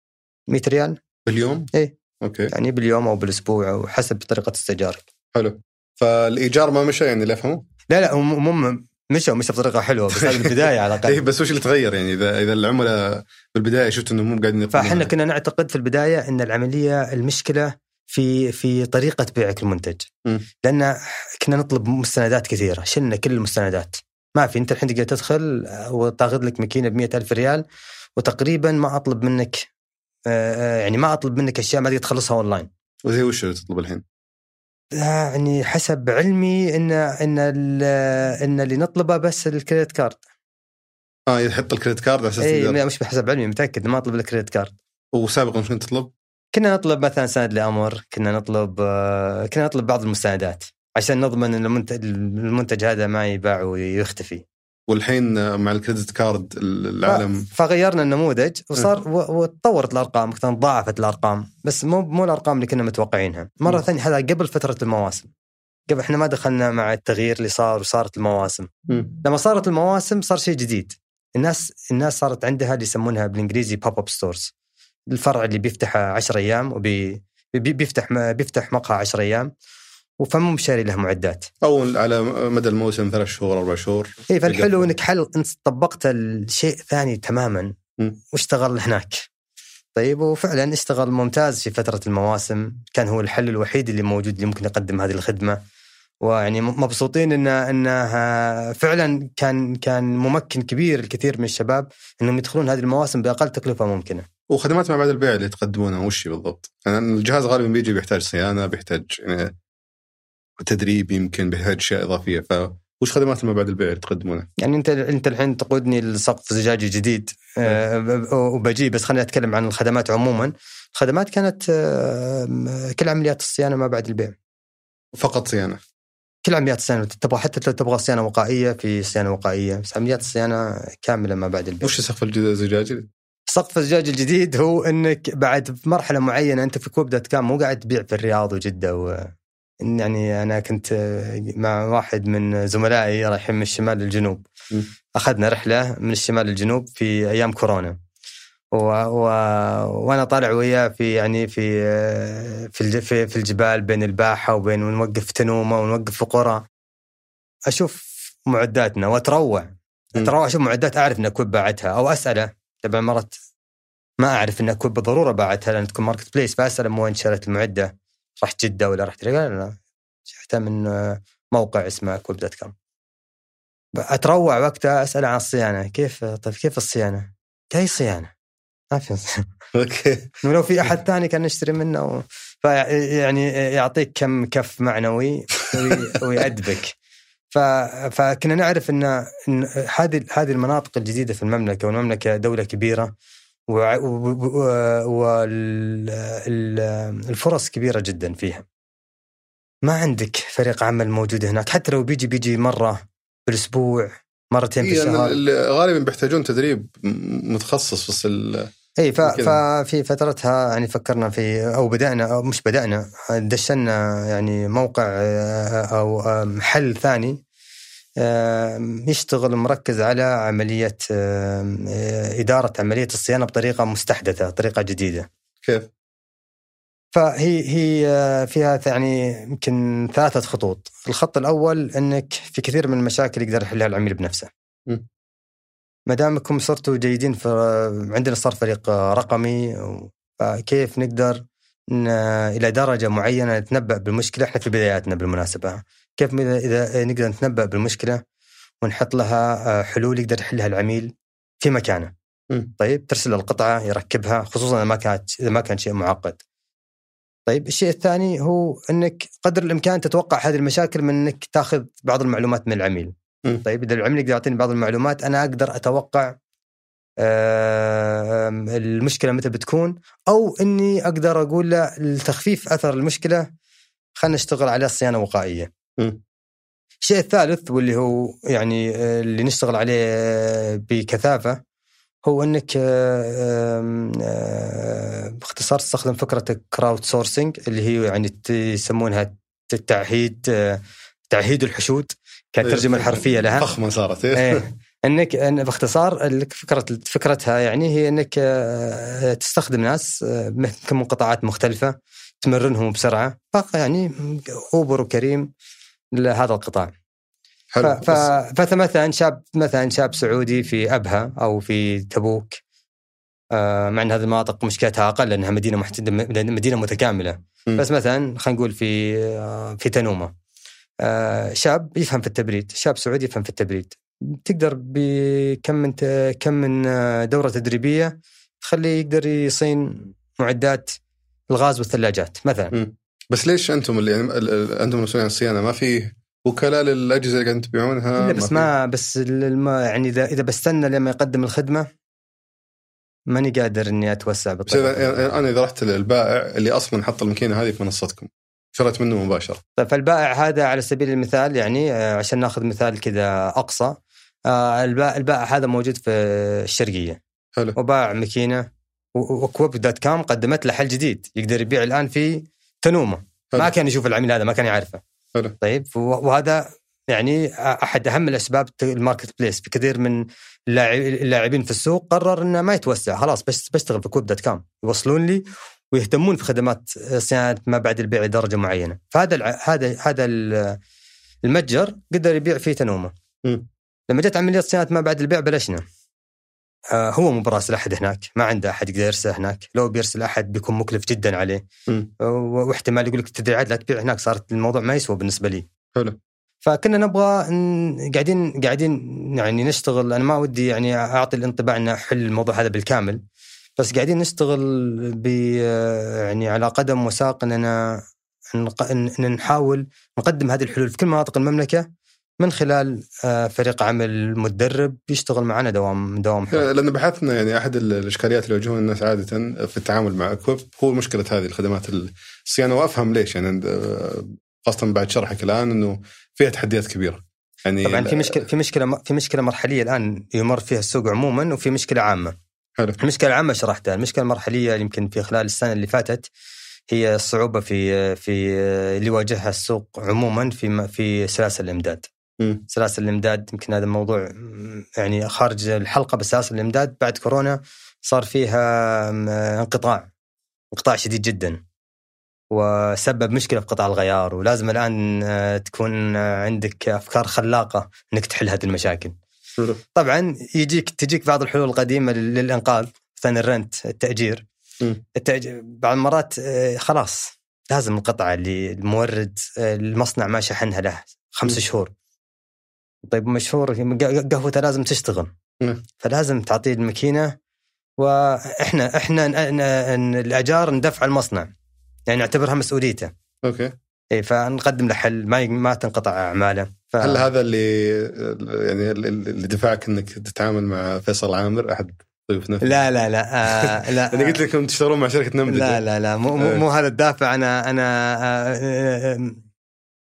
100 ريال. باليوم؟ إيه. أوكي. يعني باليوم أو بالأسبوع أو حسب طريقة استئجارك. حلو. فالإيجار ما مشى يعني اللي افهمه؟ لا لا هم مشوا مشوا بطريقة حلوة بس هذه البداية على اي الاقل بس وش اللي تغير يعني؟ إذا إذا العملاء بالبداية شفت انهم مو قاعدين فإحنا كنا نعتقد في البداية إن العملية المشكلة في في طريقة بيعك المنتج. لأن كنا نطلب مستندات كثيرة شلنا كل المستندات ما في أنت الحين تقدر تدخل وتاخذ لك ماكينة ب ألف ريال وتقريبا ما أطلب منك آه، آه، يعني ما أطلب منك أشياء ما تقدر تخلصها أونلاين وزي وش اللي تطلب الحين؟ يعني حسب علمي إن إن إن اللي نطلبه بس ال credit card آه يحط ال credit card على أساس اي مش بحسب علمي متأكد ما أطلب ال credit card وسابقا كنت تطلب؟ كنا نطلب مثلا سند لأمر كنا نطلب آه، كنا نطلب بعض المستندات عشان نضمن إن المنتج المنتج هذا ما يباع ويختفي. والحين مع الكريدت كارد العالم. فغيرنا النموذج وصار و- وتطورت الأرقام كانت ضاعفت الأرقام بس مو مو الأرقام اللي كنا متوقعينها. مرة م. ثانية هذا قبل فترة المواسم. قبل إحنا ما دخلنا مع التغيير اللي صار وصارت المواسم. مم. لما صارت المواسم صار شيء جديد. الناس الناس صارت عندها اللي يسمونها بالإنجليزي pop up stores الفرع اللي بيفتح 10 أيام وبي بي- بيفتح بيفتح مقهى 10 أيام فمو شاري له معدات. أو على مدى الموسم ثلاث شهور أربع شهور. اي فالحلو. إنك حل انت طبقت الشيء ثاني تماما مم. واشتغل هناك. طيب وفعلا اشتغل ممتاز في فترة المواسم. كان هو الحل الوحيد اللي موجود اللي ممكن يقدم هذه الخدمة. ويعني مبسوطين انه انه فعلا كان كان ممكن كبير الكثير من الشباب إنهم يدخلون هذه المواسم بأقل تكلفة ممكنة. وخدمات ما بعد البيع اللي تقدمونها وش بالضبط؟ يعني الجهاز غالبا بيجي بيحتاج صيانة بيحتاج يعني تدريب يمكن بيحتاج أشياء إضافية. فوش خدمات ما بعد البيع اللي تقدمونها؟ يعني أنت أنت الحين تقودني لسقف زجاجي جديد آه، ب- وبجي بس خليني أتكلم عن الخدمات عموما. الخدمات كانت آه، كل عمليات الصيانة ما بعد البيع. فقط صيانة. كل عمليات الصيانة تبغى حتى لو تبغى صيانة وقائية في صيانة وقائية. بس عمليات الصيانة كاملة ما بعد البيع. وش سقف الزجاجي؟ سقف الزجاج الجديد هو إنك بعد في مرحلة معينة أنت في كوب دوت كام مو قاعد تبيع في الرياض وجدة و يعني أنا كنت مع واحد من زملائي رايحين من الشمال للجنوب. أخذنا رحلة من الشمال للجنوب في أيام كورونا و... و... وأنا طالع وياه في يعني في في الج... في, في الجبال بين الباحة وبين ونوقف في تنومة ونوقف في قرى أشوف معداتنا وأتروع. أتروع أشوف معدات أعرف ان اكويب باعتها أو أسأله طبعا مرات ما أعرف إن اكويب بالضرورة باعتها لأن تكون marketplace فاساله من وين شريت المعدة رحت جدة ولا رحت قال لا شفتها من موقع اسمه اكويب دوت كوم أتروع وقتها أسأل عن الصيانة كيف طيب كيف الصيانة؟ اي صيانة ما في. أوكي ولو في أحد ثاني كان نشتري منه و... فيعني يعطيك كم كف معنوي وي- ويأدبك. فكنا نعرف ان إن هذه هذه المناطق الجديدة في المملكة والمملكة دولة كبيرة والفرص كبيرة جدا فيها. ما عندك فريق عمل موجود هناك؟ حتى لو بيجي بيجي مرة بالأسبوع مرتين في إيه، الشهر. ال- غالبا بيحتاجون تدريب متخصص بس اي. ففي فترتها يعني فكرنا في أو بدأنا أو مش بدأنا دشنا يعني موقع آه، أو محل ثاني يشتغل مركز على عملية آه، إدارة عملية الصيانة بطريقة مستحدثة طريقة جديدة كيف؟ فهي هي آه، فيها يعني يمكن ثلاثة خطوط الخط الأول إنك في كثير من المشاكل يقدر يحلها العميل بنفسه م. ما دامكم صرتوا جيدين في عندنا صار فريق رقمي فكيف نقدر إلى درجة معينة نتنبأ بالمشكلة؟ إحنا في بداياتنا بالمناسبة. كيف إذا نقدر نتنبأ بالمشكلة ونحط لها حلول يقدر يحلها العميل في مكانه. طيب ترسل القطعة يركبها خصوصا إذا ما كانت إذا ما كان شيء معقد. طيب الشيء الثاني هو إنك قدر الإمكان تتوقع هذه المشاكل من إنك تاخذ بعض المعلومات من العميل. طيب إذا العميل يقدر يعطيني بعض المعلومات أنا أقدر أتوقع المشكلة متى بتكون أو إني أقدر أقول له لتخفيف أثر المشكلة خلينا نشتغل على صيانة وقائية. الشيء الثالث واللي هو يعني آه، اللي نشتغل عليه بكثافة هو إنك آه، آه، باختصار تستخدم فكرة الكراود سورسنج اللي هي يعني يسمونها التعهيد تعهيد الحشود. كالترجمه الحرفيه لها. فخمة صارت. إيه؟ إيه. إنك إن باختصار لك فكرة فكرتها يعني هي إنك آه، تستخدم ناس آه، من قطاعات مختلفة تمرنهم بسرعة. يعني أوبر وكريم لهذا القطاع. حلو. ف... فمثلا شاب مثلا شاب سعودي في أبها أو في تبوك آه مع إن هذه المناطق مشكلتها أقل لأنها مدينة. مدينة متكاملة. م. بس مثلا خلينا نقول في في تنومة. شاب يفهم في التبريد شاب سعودي يفهم في التبريد. تقدر بكم من كم من آه، دورة تدريبية تخليه يقدر يصين معدات الغاز والثلاجات مثلا. مم. بس ليش أنتم اللي يعني ال- ال- أنتم المسؤولين عن الصيانة؟ ما في وكلاء للأجهزة اللي قاعدين تبيعونها؟ إلا بس في- ما بس الم... يعني إذا إذا بستنى لما يقدم الخدمة ماني قادر إني أتوسع بس بالطريقة إذا يعني أنا إذا رحت للبائع اللي أصلا حط الماكينة هذه في منصتكم شريت منه مباشرة. طيب فالبائع هذا على سبيل المثال يعني آه، عشان ناخذ مثال كذا أقصى آه، البائع هذا موجود في الشرقية. حلو. وباع ماكينة واكويب دوت كام قدمت له حل جديد يقدر يبيع الآن في تنومة. حلو. ما كان يشوف العميل هذا ما كان يعرفه. حلو. طيب وهذا يعني أحد أهم الأسباب ال marketplace. في كثير من اللاعب- اللاعبين في السوق قرر إنه ما يتوسع خلاص بس بشتغل في اكويب دوت كام يوصلون لي ويهتمون في خدمات صيانة ما بعد البيع لدرجة معينة. فهذا الع- هذا هذا ال- المتجر قدر يبيع فيه تنومة. مم. لما جت عملية صيانة ما بعد البيع بلشنا. آه هو مو براسل احد هناك. ما عنده أحد يقدر يرسل هناك. لو بيرسل أحد بيكون مكلف جدا عليه. و- واحتمال يقول لك تدري عاد لا تبيع هناك صارت الموضوع ما يسوى بالنسبة لي. حلو. فكنا نبغى ن- قاعدين قاعدين يعني نشتغل. أنا ما ودي يعني أعطي الانطباع ان احل الموضوع هذا بالكامل. بس قاعدين نشتغل ب يعني على قدم وساق إننا إن نحاول نقدم هذه الحلول في كل مناطق المملكة من خلال آه، فريق عمل متدرب يشتغل معنا دوام دوام حر. لأن بحثنا يعني أحد ال- الإشكاليات اللي يواجهون الناس عادة في التعامل مع اكويب هو مشكلة هذه الخدمات الصيانه وأفهم ليش يعني آه، خاصة بعد شرحك الآن إنه فيها تحديات كبيرة يعني طبعا في مشكله في مشكلة في مشكلة مرحلية الآن يمر فيها السوق عموما وفي مشكلة عامة. حلو المشكلة العامة شرحتها، المشكلة المرحلية يمكن في خلال السنة اللي فاتت هي الصعوبة في في اللي يواجهها السوق عموما في في سلاسل الإمداد. مم. سلاسل الإمداد يمكن هذا الموضوع يعني خارج الحلقة بس سلاسل الإمداد بعد كورونا صار فيها انقطاع انقطاع شديد جدا وسبب مشكلة في قطاع الغيار ولازم الآن آه، تكون آه، عندك أفكار خلاقة إنك تحل هذه المشاكل. طبعا يجيك تجيك بعض الحلول القديمة لل- للإنقاذ مثلا ال rent التأجير. التأجير بعض المرات آه، خلاص لازم القطعة اللي المورد آه، المصنع ما شحنها له خمس. شهور. طيب مشهور قهوته لازم تشتغل. فلازم تعطيه الماكينة وإحنا إحنا الأجار ندفع المصنع. يعني نعتبرها مسؤوليته. أوكي. اي فنقدم له حل ما ما تنقطع أعماله. ف... هل هذا اللي يعني اللي دفعك إنك تتعامل مع فيصل عامر أحد ضيوفنا لا لا لا آه لا أنا قلت لكم تشتغلون مع شركة نمذجه لا لا لا مو, مو, إيه. مو هذا الدافع أنا أنا آه، آه،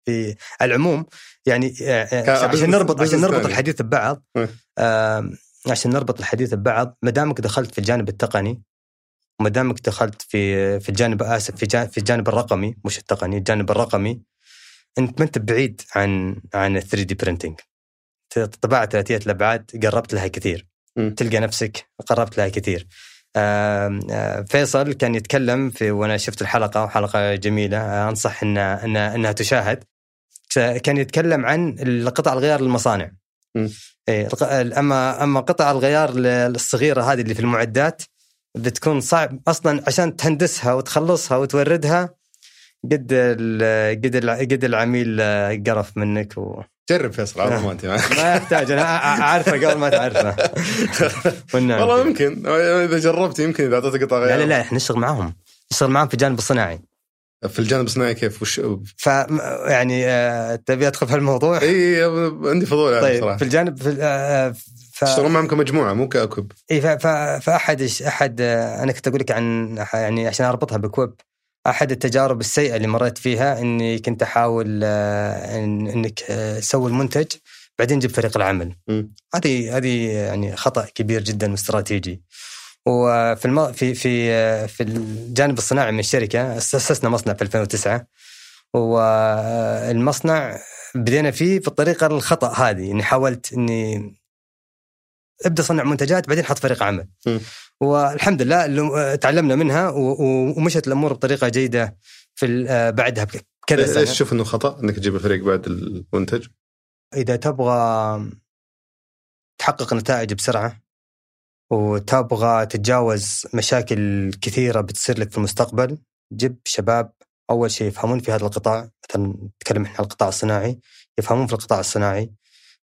في العموم يعني آه، آه، عشان نربط عشان نربط. الحديث ببعض إيه. آه، عشان نربط الحديث ببعض ما دامك دخلت في الجانب التقني وما دامك دخلت في في الجانب آسف في في الجانب الرقمي مش التقني الجانب الرقمي انت ما انت بعيد عن عن ال 3 دي برينتنج طباعة ثلاثية الأبعاد قربت لها كثير. مم. تلقى نفسك قربت لها كثير. آه، فيصل كان يتكلم في وأنا شفت الحلقة وحلقة جميلة أنصح إنها إنها, إنها تشاهد. كان يتكلم عن قطع الغيار للمصانع. إيه، أما أما قطع الغيار الصغيره هذه اللي في المعدات بتكون صعب أصلا عشان تهندسها وتخلصها وتوردها قد ال- قد ال- قد العميل آه، قرف منك و... جرب فيصل على ضمانتي ما يحتاج أنا أعرفه قبل ما تعرفه. والله يمكن. إذا جربت يمكن إذا أعطيتك قطع لا غيار. لا لا إحنا نشتغل معاهم. نشتغل معاهم في الجانب الصناعي. في الجانب الصناعي كيف؟ وش ف يعني آه، تبي أدخل في هالموضوع؟ إي عندي فضول يعني طيب صراحة. في الجانب في ال- آه، ف... تشتغلون معهم كمجموعة مو كاكوب إي ف- ف- فأحد أحد آه، أنا كنت أقول لك عن يعني عشان أربطها بكويب. أحد التجارب السيئة اللي مريت فيها إني كنت أحاول آه، إن إنك آه، تسوي المنتج بعدين تجيب فريق العمل. هذه هذه يعني خطأ كبير جدا واستراتيجي. وفي الم... في في آه، في الجانب الصناعي من الشركة أسسنا مصنع في 2009 والمصنع بدينا فيه بالطريقة الخطأ هذه إني حاولت إني ابدأ صنع منتجات بعدين حط فريق عمل. م. والحمد لله اللي- تعلمنا منها ومشت الأمور بطريقة جيدة في بعدها بكذا ليش سنة. تشوف إنه خطأ؟ إنك تجيب الفريق بعد المنتج؟ إذا تبغى تحقق نتائج بسرعة وتبغى تتجاوز مشاكل كثيرة بتصير لك في المستقبل جيب شباب أول شيء يفهمون في هذا القطاع. مثلا نتكلم إحنا عن القطاع الصناعي يفهمون في القطاع الصناعي.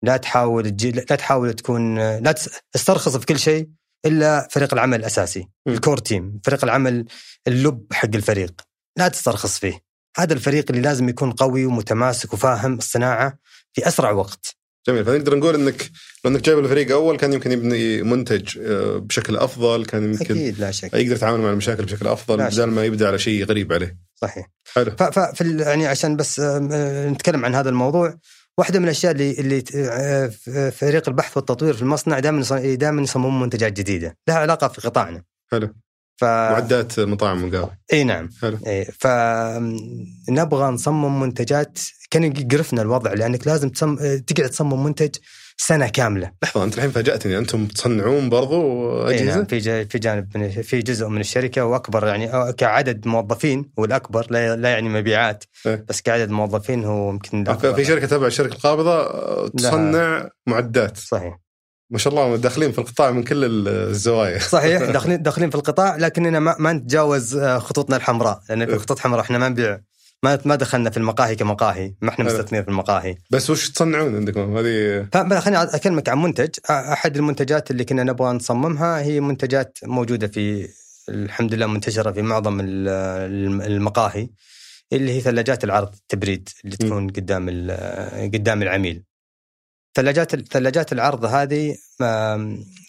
لا تحاول تجي لا تحاول تكون لا تس- تسترخص في كل شيء إلا فريق العمل الأساسي م. الكور تيم فريق العمل اللب حق الفريق. لا تسترخص فيه. هذا الفريق اللي لازم يكون قوي ومتماسك وفاهم الصناعة في أسرع وقت. جميل. فنقدر نقول إنك لو إنك جايب الفريق أول كان يمكن يبني منتج آه، بشكل أفضل كان يمكن أكيد لا شك. يقدر يتعامل مع المشاكل بشكل أفضل بدل ما يبدأ على شيء غريب عليه. صحيح. حلو. ف- ففي يعني عشان بس آه، نتكلم عن هذا الموضوع واحدة من الأشياء اللي اللي آه، ف- فريق البحث والتطوير في المصنع دائما دائما يصممون منتجات جديدة. لها علاقة في قطاعنا. حلو. ف معدات مطاعم مقاهي إي نعم. حلو. إي فنبغى نصمم منتجات. كان يقرفنا الوضع لأنك لازم تصم... آه، تقعد تصمم منتج سنة كاملة لحظة أنت الحين فاجأتني أنتم تصنعون برضو إي أجهزة؟ نعم في في جانب من في جزء من الشركة وأكبر يعني كعدد موظفين هو الاكبر لا, لا يعني مبيعات إيه. بس كعدد موظفين هو يمكن. في شركة تبع الشركة القابضة آه، تصنع معدات صحيح ما شاء الله داخلين في القطاع من كل الزوايا صحيح داخلين داخلين في القطاع لكننا ما, ما نتجاوز آه، خطوطنا الحمراء لأن في إيه. خطوط حمراء إحنا ما نبيع ما ما دخلنا في المقاهي كمقاهي ما إحنا حلو. مستثمرين في المقاهي بس وش تصنعون عندكم هذه فخليني أكلمك عن منتج أحد المنتجات اللي كنا نبغى نصممها هي منتجات موجودة في الحمد لله منتشرة في معظم ال- الم- المقاهي اللي هي ثلاجات العرض التبريد اللي. تكون قدام قدام العميل. ثلاجات ثلاجات العرض هذه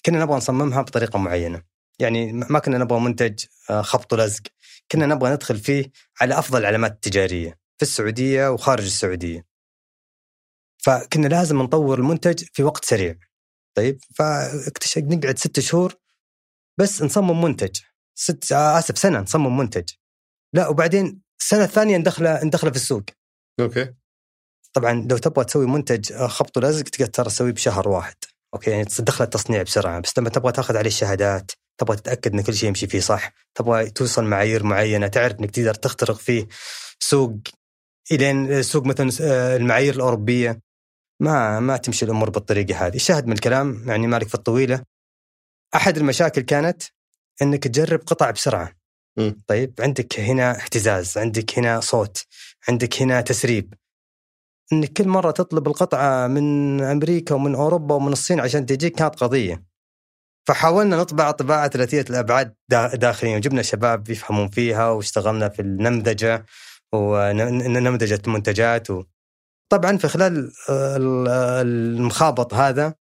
كنا نبغى نصممها بطريقة معينة. يعني ما كنا نبغى منتج آه، خبط ولزق، كنا نبغى ندخل فيه على أفضل العلامات التجارية في السعودية وخارج السعودية. فكنا لازم نطور المنتج في وقت سريع. طيب فاكتشف نقعد ست شهور بس نصمم منتج. ست آسف سنة نصمم منتج. لا وبعدين السنة الثانية ندخله ندخله في السوق. okay. طبعا لو تبغى تسوي منتج آه، خبط ولزق تقدر ترى تسويه بشهر واحد. okay يعني تدخل التصنيع بسرعة بس لما تبغى تاخذ عليه الشهادات تبغى تتأكد إن كل شيء يمشي فيه صح. تبغى توصل معايير معينة تعرف إنك تقدر تخترق فيه سوق إلين سوق مثلا آه، المعايير الأوروبية. ما ما تمشي الأمور بالطريقة هذه. الشاهد من الكلام يعني مالك في الطويلة. أحد المشاكل كانت إنك تجرب قطع بسرعة. مم. طيب عندك هنا اهتزاز عندك هنا صوت عندك هنا تسريب. إنك كل مرة تطلب القطعة من أمريكا ومن أوروبا ومن الصين عشان تجيك كانت قضية. فحاولنا نطبع طباعة ثلاثيه الأبعاد دا- داخليا وجبنا شباب يفهمون فيها واشتغلنا في النمذجة ونمذجة منتجات و... طبعا في خلال ال- المخابط هذا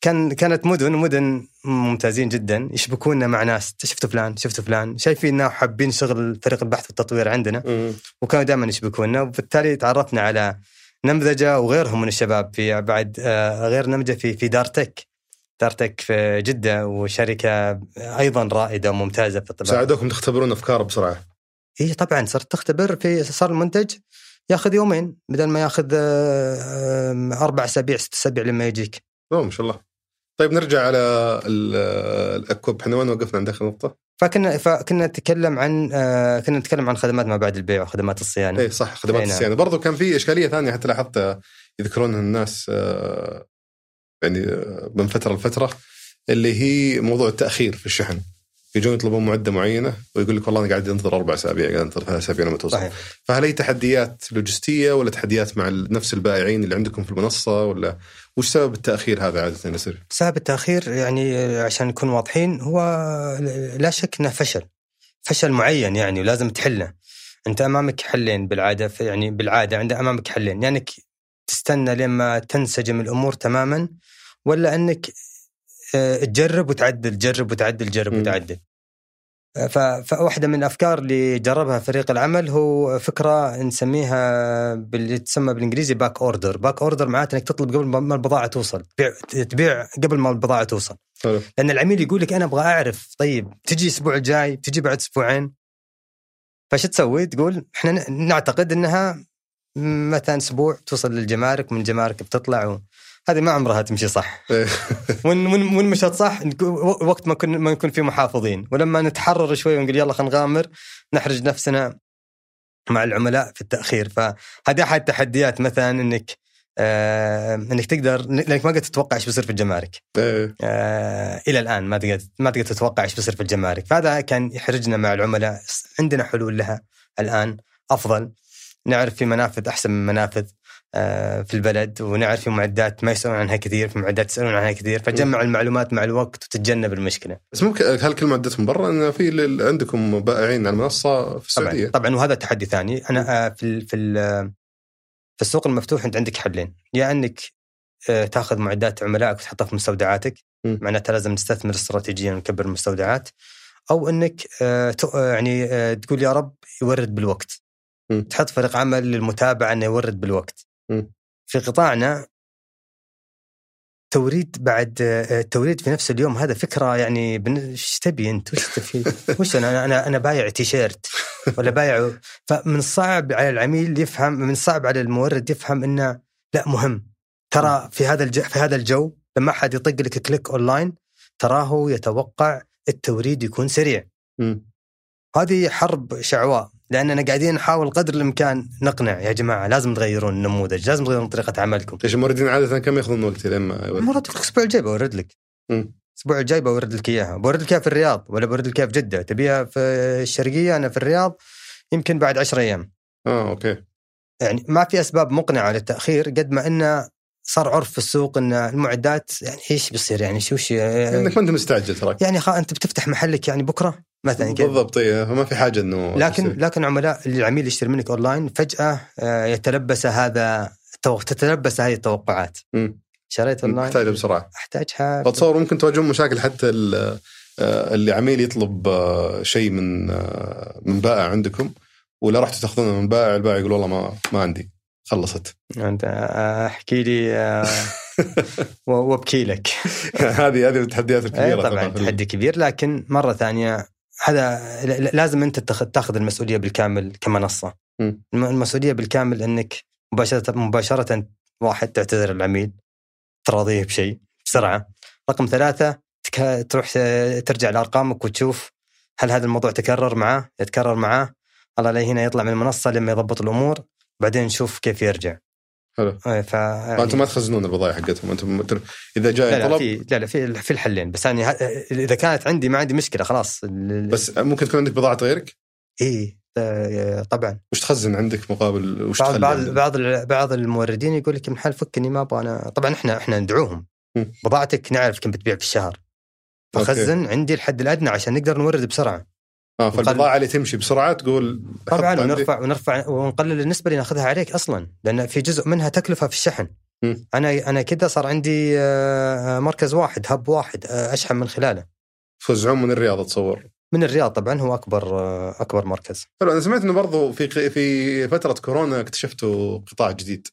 كان كانت مدن مدن ممتازين جدا. يشبكونا مع ناس. شفتوا فلان شفتوا فلان. شايفيننا وحابين شغل فريق البحث والتطوير عندنا. وكانوا دائما يشبكونا. وبالتالي تعرفنا على نمذجة وغيرهم من الشباب في بعد آه، غير نمذجه في في دارتك دارتك في جدة وشركة أيضا رائدة وممتازة في الطباعه ساعدوكم تختبرون أفكار بسرعة. اي طبعا صرت تختبر في صار المنتج ياخذ يومين بدل ما ياخذ أربع أسابيع ست أسابيع لما يجيك. أوه ما شاء الله. طيب نرجع على ال- الاكوب إحنا وين وقفنا عند اخر نقطه؟ فكنا فكنا نتكلم عن آه، كنا نتكلم عن خدمات ما بعد البيع وخدمات الصيانة. اي صح خدمات نعم. الصيانة. برضو كان في إشكالية ثانية حتى لاحظتها يذكرونها الناس آه، يعني آه، من فترة لفترة اللي هي موضوع التأخير في الشحن. يجون يطلبون معدة معينة ويقول لك والله أنا قاعد أنتظر أربع أسابيع قاعد أنتظر ثلاث أسابيع لما توصل. صحيح. فهل هي تحديات لوجستية ولا تحديات مع نفس البائعين اللي عندكم في المنصة ولا وش سبب التأخير هذا عادة يصير؟ سبب التأخير يعني آه، عشان نكون واضحين هو لا شك إنه فشل. فشل معين يعني ولازم تحله. أنت أمامك حلين بالعادة يعني بالعادة عند أمامك حلين. يعني تستنى لما تنسجم الأمور تماما ولا إنك آه، تجرب وتعدل تجرب وتعدل تجرب مم. وتعدل آه، فواحدة من الأفكار اللي جربها فريق العمل هو فكرة نسميها باللي تسمى بالإنجليزي back order back order معناته أنك تطلب قبل ما البضاعة توصل تبيع, تبيع قبل ما البضاعة توصل حلو. لأن العميل يقول لك أنا أبغى أعرف طيب تجي الأسبوع الجاي تجي بعد أسبوعين فش تسوي تقول إحنا نعتقد إنها مثلا أسبوع توصل للجمارك من الجمارك بتطلع و... هذه ما عمرها تمشي صح. وين وين مشت صح؟ وقت ما كنا ما نكون في محافظين. ولما نتحرر شوي ونقول يلا خلينا نغامر نحرج نفسنا مع العملاء في التأخير. فهذه أحد التحديات مثلا إنك آه إنك تقدر لأنك ما قد تتوقع إيش بيصير في الجمارك. إيه. آه إلى الآن ما تقدر ما تقدر تتوقع إيش بيصير في الجمارك. فهذا كان يحرجنا مع العملاء. عندنا حلول لها الآن أفضل. نعرف في منافذ أحسن من منافذ آه، في البلد ونعرف في معدات ما يسألون عنها كثير في معدات يسالون عنها كثير فجمع المعلومات مع الوقت وتتجنب المشكلة. بس ممكن هل كل معدتهم برا؟ إن في عندكم بائعين على المنصة في طبعا السعودية. طبعا وهذا تحدي ثاني. أنا آه، في في في السوق المفتوح أنت عندك حلين يا إنك آه، تاخذ معدات عملائك وتحطها في مستودعاتك. معناتها لازم نستثمر استراتيجيا ونكبر المستودعات أو إنك يعني تقول يا رب يورد بالوقت. م. تحط فريق عمل للمتابعة إنه يورد بالوقت. م. في قطاعنا توريد بعد آه، التوريد في نفس اليوم. هذا فكرة يعني إيش تبي أنت؟ وش تبي؟ وش أنا أنا أنا بايع تيشيرت ولا بايع فمن الصعب على العميل يفهم من الصعب على المورد يفهم إنه لا مهم. ترى في هذا الج... في هذا الجو لما أحد يطق لك click online تراه يتوقع التوريد يكون سريع. مم. هذه حرب شعواء. لاننا قاعدين نحاول قدر الإمكان نقنع. يا جماعة لازم تغيرون النموذج لازم تغيرون طريقة عملكم. إيش الموردين عادة كم يأخذون وقت لما مرات الأسبوع الجاي بورد لك. الأسبوع الجاي بورد لك إياها. بورد لك إياها في الرياض ولا بورد لك إياها في جدة؟ تبيها في الشرقية أنا في الرياض يمكن بعد 10 أيام. آه okay. يعني ما في أسباب مقنعة للتأخير قد ما إنه صار عرف في السوق إن المعدات يعني إيش بيصير؟ يعني شو شو إنك ما أنت مستعجل تراك. يعني خا أنت بتفتح محلك يعني بكرة؟ مثلا كذا. بالضبط إيه، فما في حاجة إنه لكن تصير. لكن عملاء اللي العميل يشتري منك أونلاين فجأة آه، يتلبس هذا تتلبس هذه التوقعات. مم. شريت أونلاين؟ محتاجة بسرعة. أحتاجها. فتصور ممكن تواجهون مشاكل حتى آه، اللي عميل يطلب آه، شيء من من بائع عندكم ولا رحتوا تاخذونه من بائع البائع يقول والله ما ما عندي. خلصت. أنت أحكي لي وابكي لك. هذه هذه التحديات إيه الكبيره طبعا في ال- تحدي كبير لكن مرة ثانية هذا لازم انت تاخذ المسؤولية بالكامل كمنصة. الم- المسؤولية بالكامل انك مباشره مباشرة واحد تعتذر العميل تراضيه بشيء بسرعة. رقم ثلاثة تك- تروح ترجع لأرقامك وتشوف هل هذا الموضوع تكرر معاه يتكرر معاه الله لا هنا يطلع من المنصة لما يضبط الأمور بعدين نشوف كيف يرجع. حلو. إيه، ف فانتم ما تخزنون البضائع حقتهم أنتم إذا جاء لا لا طلب في لا لا في في الحلين بس يعني إذا كانت عندي ما عندي مشكلة خلاص. ال- بس ممكن تكون عندك بضاعة غيرك؟ إيه آه، طبعا. وش تخزن عندك مقابل وش بعض بعض عندك؟ بعض بعض الموردين يقول لك من حال فكني ما أبغى أنا طبعا إحنا إحنا ندعوهم. بضاعتك نعرف كم بتبيع في الشهر. فخزن عندي الحد الأدنى عشان نقدر نورد بسرعة. آه فالبضاعة اللي تمشي بسرعة تقول طبعا. ونرفع ونرفع ونقلل النسبة اللي ناخذها عليك أصلا لأن في جزء منها تكلفة في الشحن. مم. أنا أنا كذا صار عندي آه، مركز واحد هب واحد آه، أشحن من خلاله. توزعون من الرياض اتصور من الرياض طبعا هو أكبر آه، أكبر مركز. حلو أنا سمعت إنه برضو في في فترة كورونا اكتشفتوا قطاع جديد.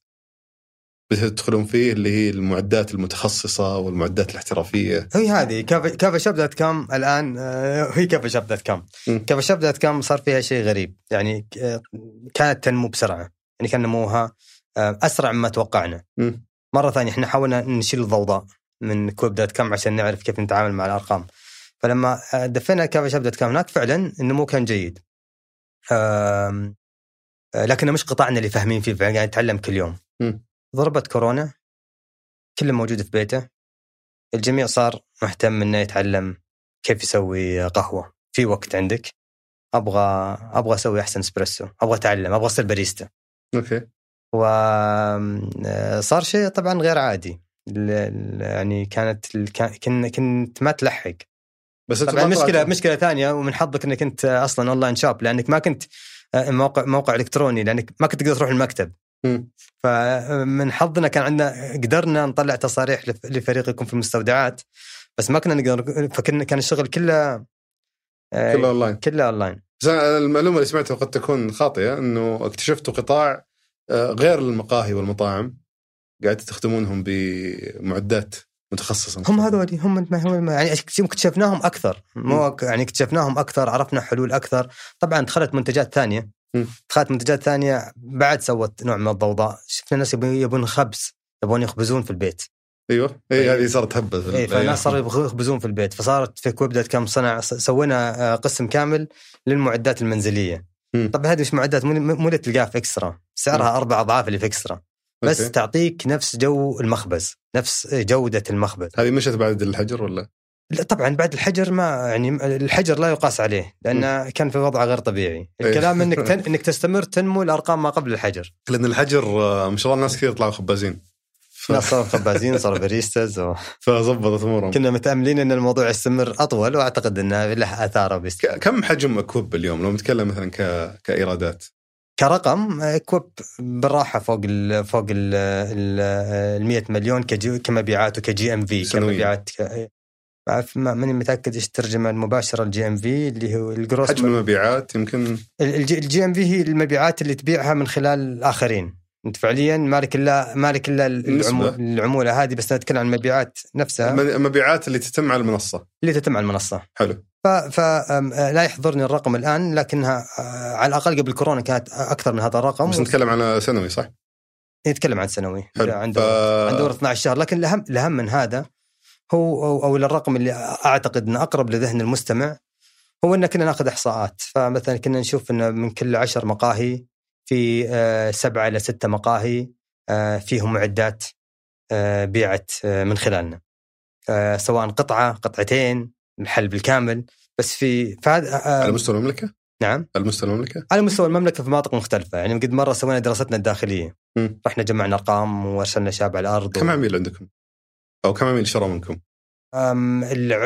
بتدخلون فيه اللي هي المعدات المتخصصة والمعدات الاحترافية. هي هذه. كافا شوب دوت كوم الآن؟ آه، هي كافا شوب دوت كوم مم. كافا شوب دوت كوم صار فيها شيء غريب. يعني آه، كانت تنمو بسرعة. يعني كان نموها آه، أسرع مما توقعنا. مرة ثانية إحنا حاولنا نشيل الضوضاء من اكويب دوت كوم عشان نعرف كيف نتعامل مع الأرقام. فلما دفينا كافا شوب دوت كوم هناك فعلا النمو كان جيد. لكن مش قطاعنا اللي فاهمين فيه قاعد نتعلم كل يوم. ضربت كورونا كل موجود في بيته. الجميع صار مهتم إنه يتعلم كيف يسوي قهوة. في وقت عندك؟ أبغى أبغى أسوي أحسن إسبريسو. أبغى أتعلم أبغى أصير باريستا. okay. وصار شيء طبعا غير عادي. يعني كانت ال- كان- كن- كنت ما تلحق. بس طبعا مشكلة طلعتوا- مشكلة ثانية ومن حظك إنك أنت أصلا online shop لأنك ما كنت آه، موقع موقع إلكتروني لأنك ما كنت تقدر تروح المكتب. فمن حظنا كان عندنا قدرنا نطلع تصاريح لف- لفريق يكون في المستودعات بس ما كنا نقدر فكنا كان الشغل كله آه، كله اونلاين كله اونلاين بس المعلومة اللي سمعتها قد تكون خاطئة إنه اكتشفتوا قطاع آه، غير المقاهي والمطاعم قاعد تخدمونهم بمعدات متخصصة. هم هذول هم هم يعني اكتشفناهم أكثر مو يعني اكتشفناهم أكثر عرفنا حلول أكثر. طبعا دخلت منتجات ثانية. دخلت منتجات ثانية بعد سوت نوع من الضوضاء. شفنا ناس يبون يبون خبز يبون يخبزون في البيت. أيوه. إي هذه صارت هبة. إي ال- فالناس صاروا يخبزون في البيت. فصارت في إكويب دوت كم سوينا آه، قسم كامل للمعدات المنزلية. مم. طب هذه مش معدات؟ مو مو اللي تلقاها في إكسترا؟ سعرها أربع أضعاف اللي في إكسترا. بس أوكي. تعطيك نفس جو المخبز نفس جودة المخبز. هذه مشت بعد الحجر ولا؟ لا طبعا بعد الحجر ما يعني الحجر لا يقاس عليه لأنه كان في وضع غير طبيعي. إيه. الكلام إنك تن... إنك تستمر تنمو الأرقام ما قبل الحجر. لأن الحجر آه، ما شاء الله الناس كثير طلعوا خبازين. ف- ناس صاروا خبازين صاروا باريستاز و... فظبطت أمورهم. كنا متأملين إن الموضوع يستمر أطول وأعتقد إنه له آثاره بس. كم حجم اكوب اليوم؟ لو نتكلم مثلا ك... كإيرادات. كرقم آه، كوب بالراحة فوق ال فوق ال ال 100 مليون كمبيعات وك GMV. كمبيعات ماني متأكد إيش الترجمه المباشرة ال GMV اللي هو ال gross حجم المبيعات يمكن. ال GMV هي المبيعات اللي تبيعها من خلال الآخرين. أنت فعليا مالك الا مالك إلا. العمولة هذه بس نتكلم عن المبيعات نفسها. الم- المبيعات اللي تتم على المنصة. اللي تتم على المنصة. حلو. ف, ف أم، آه، لا يحضرني الرقم الآن لكنها آه، على الأقل قبل كورونا كانت أكثر من هذا الرقم. بس نتكلم على سنوي صح؟ نتكلم عن سنوي. حلو. عن ف... عن دور 12 شهر لكن الاهم الأهم من هذا هو أو, أو الرقم اللي أعتقد إنه أقرب لذهن المستمع هو إن كنا ناخذ إحصاءات فمثلا كنا نشوف إنه من كل عشر مقاهي في آه، سبعة إلى ستة مقاهي آه، فيهم معدات آه، بيعت من خلالنا سواء قطعة قطعتين الحل بالكامل بس في فهذا على مستوى المملكة؟ نعم على مستوى المملكة؟ على مستوى المملكة في مناطق مختلفة يعني قد مرة سوينا دراستنا الداخلية مم. رحنا جمعنا أرقام وأرسلنا شاب على الأرض كم عميل عندكم؟ أو كم عميل شرى منكم؟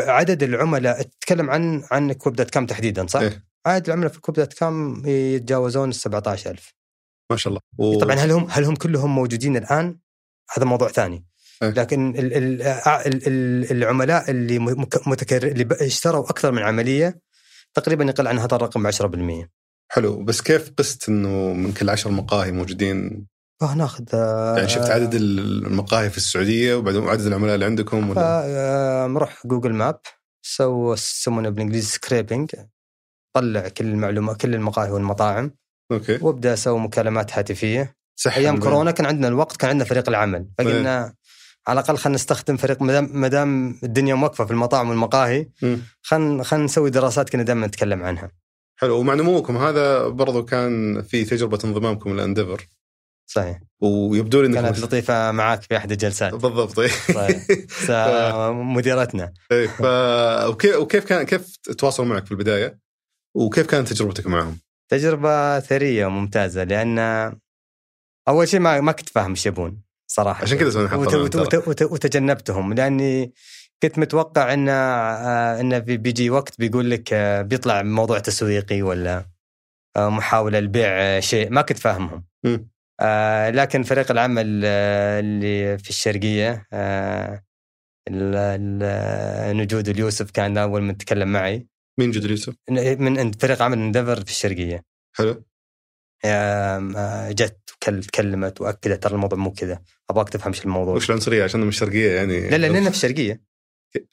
عدد العملاء تتكلم عن عن كوب دوت كام تحديدا صح؟ إيه. عدد العملاء في كوب دوت كام يتجاوزون ال 17000 ما شاء الله و... طبعا هل هم هل هم كلهم موجودين الآن؟ هذا موضوع ثاني إيه. لكن ال ال ال ال العملاء اللي متكرر اللي اشتروا أكثر من عملية تقريبا يقل عن هذا الرقم ب 10% حلو بس كيف قست إنه من كل عشر مقاهي موجودين فناخذ يعني شفت عدد المقاهي في السعودية وبعدين عدد العملاء اللي عندكم ولا؟ نروح جوجل map سووا يسمونه بالإنجليزي scraping طلع كل المعلومات كل المقاهي والمطاعم. أوكي. وابدأ أسوي مكالمات هاتفية. سحب أيام بين- كورونا كان عندنا الوقت كان عندنا فريق العمل. فقلنا على الأقل خلينا نستخدم فريق ما دام الدنيا موقفة في المطاعم والمقاهي. خلينا خلينا نسوي دراسات كنا دائما نتكلم عنها. حلو. ومع نموكم هذا برضو كان في تجربة انضمامكم لأنديفر. صحيح ويبدو لي كانت لطيفة معاك في أحد الجلسات بالضبط إيه. صحيح س- مديرتنا إيه، ف... وكيف وكيف كان كيف تواصلوا معك في البداية؟ وكيف كانت تجربتك معهم؟ تجربة ثرية وممتازة لأن أول شيء ما ما كنت فاهم إيش يبون صراحة عشان كذا سوينا وت- وت-. وت- وت- وتجنبتهم لأني كنت متوقع انه آه، انه بي- بيجي وقت بيقول لك آه، بيطلع موضوع تسويقي ولا آه، محاولة لبيع شيء ما كنت فاهمهم. آه، لكن فريق العمل آه، اللي في الشرقية آه، نجود اليوسف كان أول من تكلم معي. مين جد يوسف؟ من عند فريق عمل إندفر في الشرقية. حلو. جت تكلمت وأكدت ترى الموضوع مو كذا. أبغاك تفهم إيش الموضوع. وش العنصرية؟ عشان من الشرقيه يعني. لا لا لنا في الشرقية.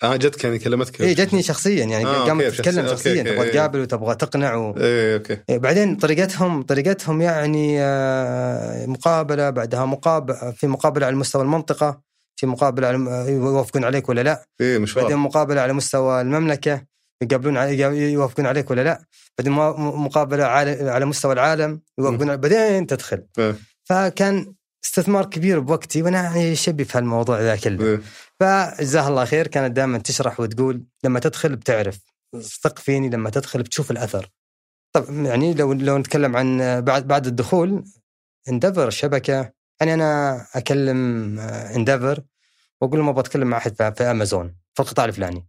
آه جتك يعني كلمتك. اي جتني شخصيا يعني آه، قامت تتكلم شخصي- شخصيا. تبغى إيه. تقابل وتبغى تقنع و... أوكي. إيه، بعدين طريقتهم طريقتهم يعني آه، مقابلة بعدها مقابله في مقابلة على مستوى المنطقة في مقابلة على آه، يوافقون عليك ولا لا؟ بعدين مشوار. مقابلة على مستوى المملكة يقابلون يوافقون عليك ولا لا؟ بعدين مقابلة على على مستوى العالم يوافقون بعدين تدخل. إيه. فكان استثمار كبير بوقتي وأنا يعني شبي في هالموضوع ذا كله إيه. فجزاها الله خير كانت دائما تشرح وتقول لما تدخل بتعرف ثق فيني لما تدخل بتشوف الأثر. طب يعني لو لو نتكلم عن بعد بعد الدخول اندفر شبكة يعني أنا أكلم اندفر وأقول لهم أبغى أتكلم مع أحد في في امازون في القطاع الفلاني.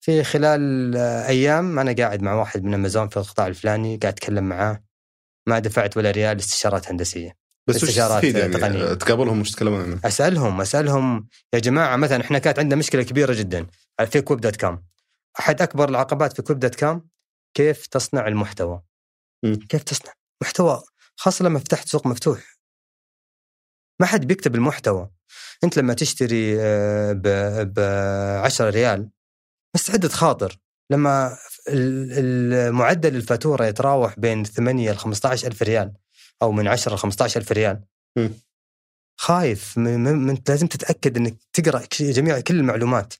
في خلال آه، أيام أنا قاعد مع واحد من امازون في القطاع الفلاني قاعد أتكلم معاه ما دفعت ولا ريال استشارات هندسية. بس وش استشارات تستفيد يعني؟ تقنية. تقابلهم وش تتكلمون عنه؟ أسألهم أسألهم. يا جماعة مثلا إحنا كانت عندنا مشكلة كبيرة جدا في كوب دوت كام. أحد أكبر العقبات في كوب دوت كام؟ كيف تصنع المحتوى؟ مم. كيف تصنع محتوى؟ خاصة لما فتحت سوق مفتوح. ما حد بيكتب المحتوى. أنت لما تشتري ب 10 ريال مستعد تخاطر لما المعدل الفاتورة يتراوح بين 8 ل 15 ألف ريال. أو من 10 ل 15 الف ريال. مم. خايف. من, لازم تتأكد إنك تقرأ جميع كل المعلومات.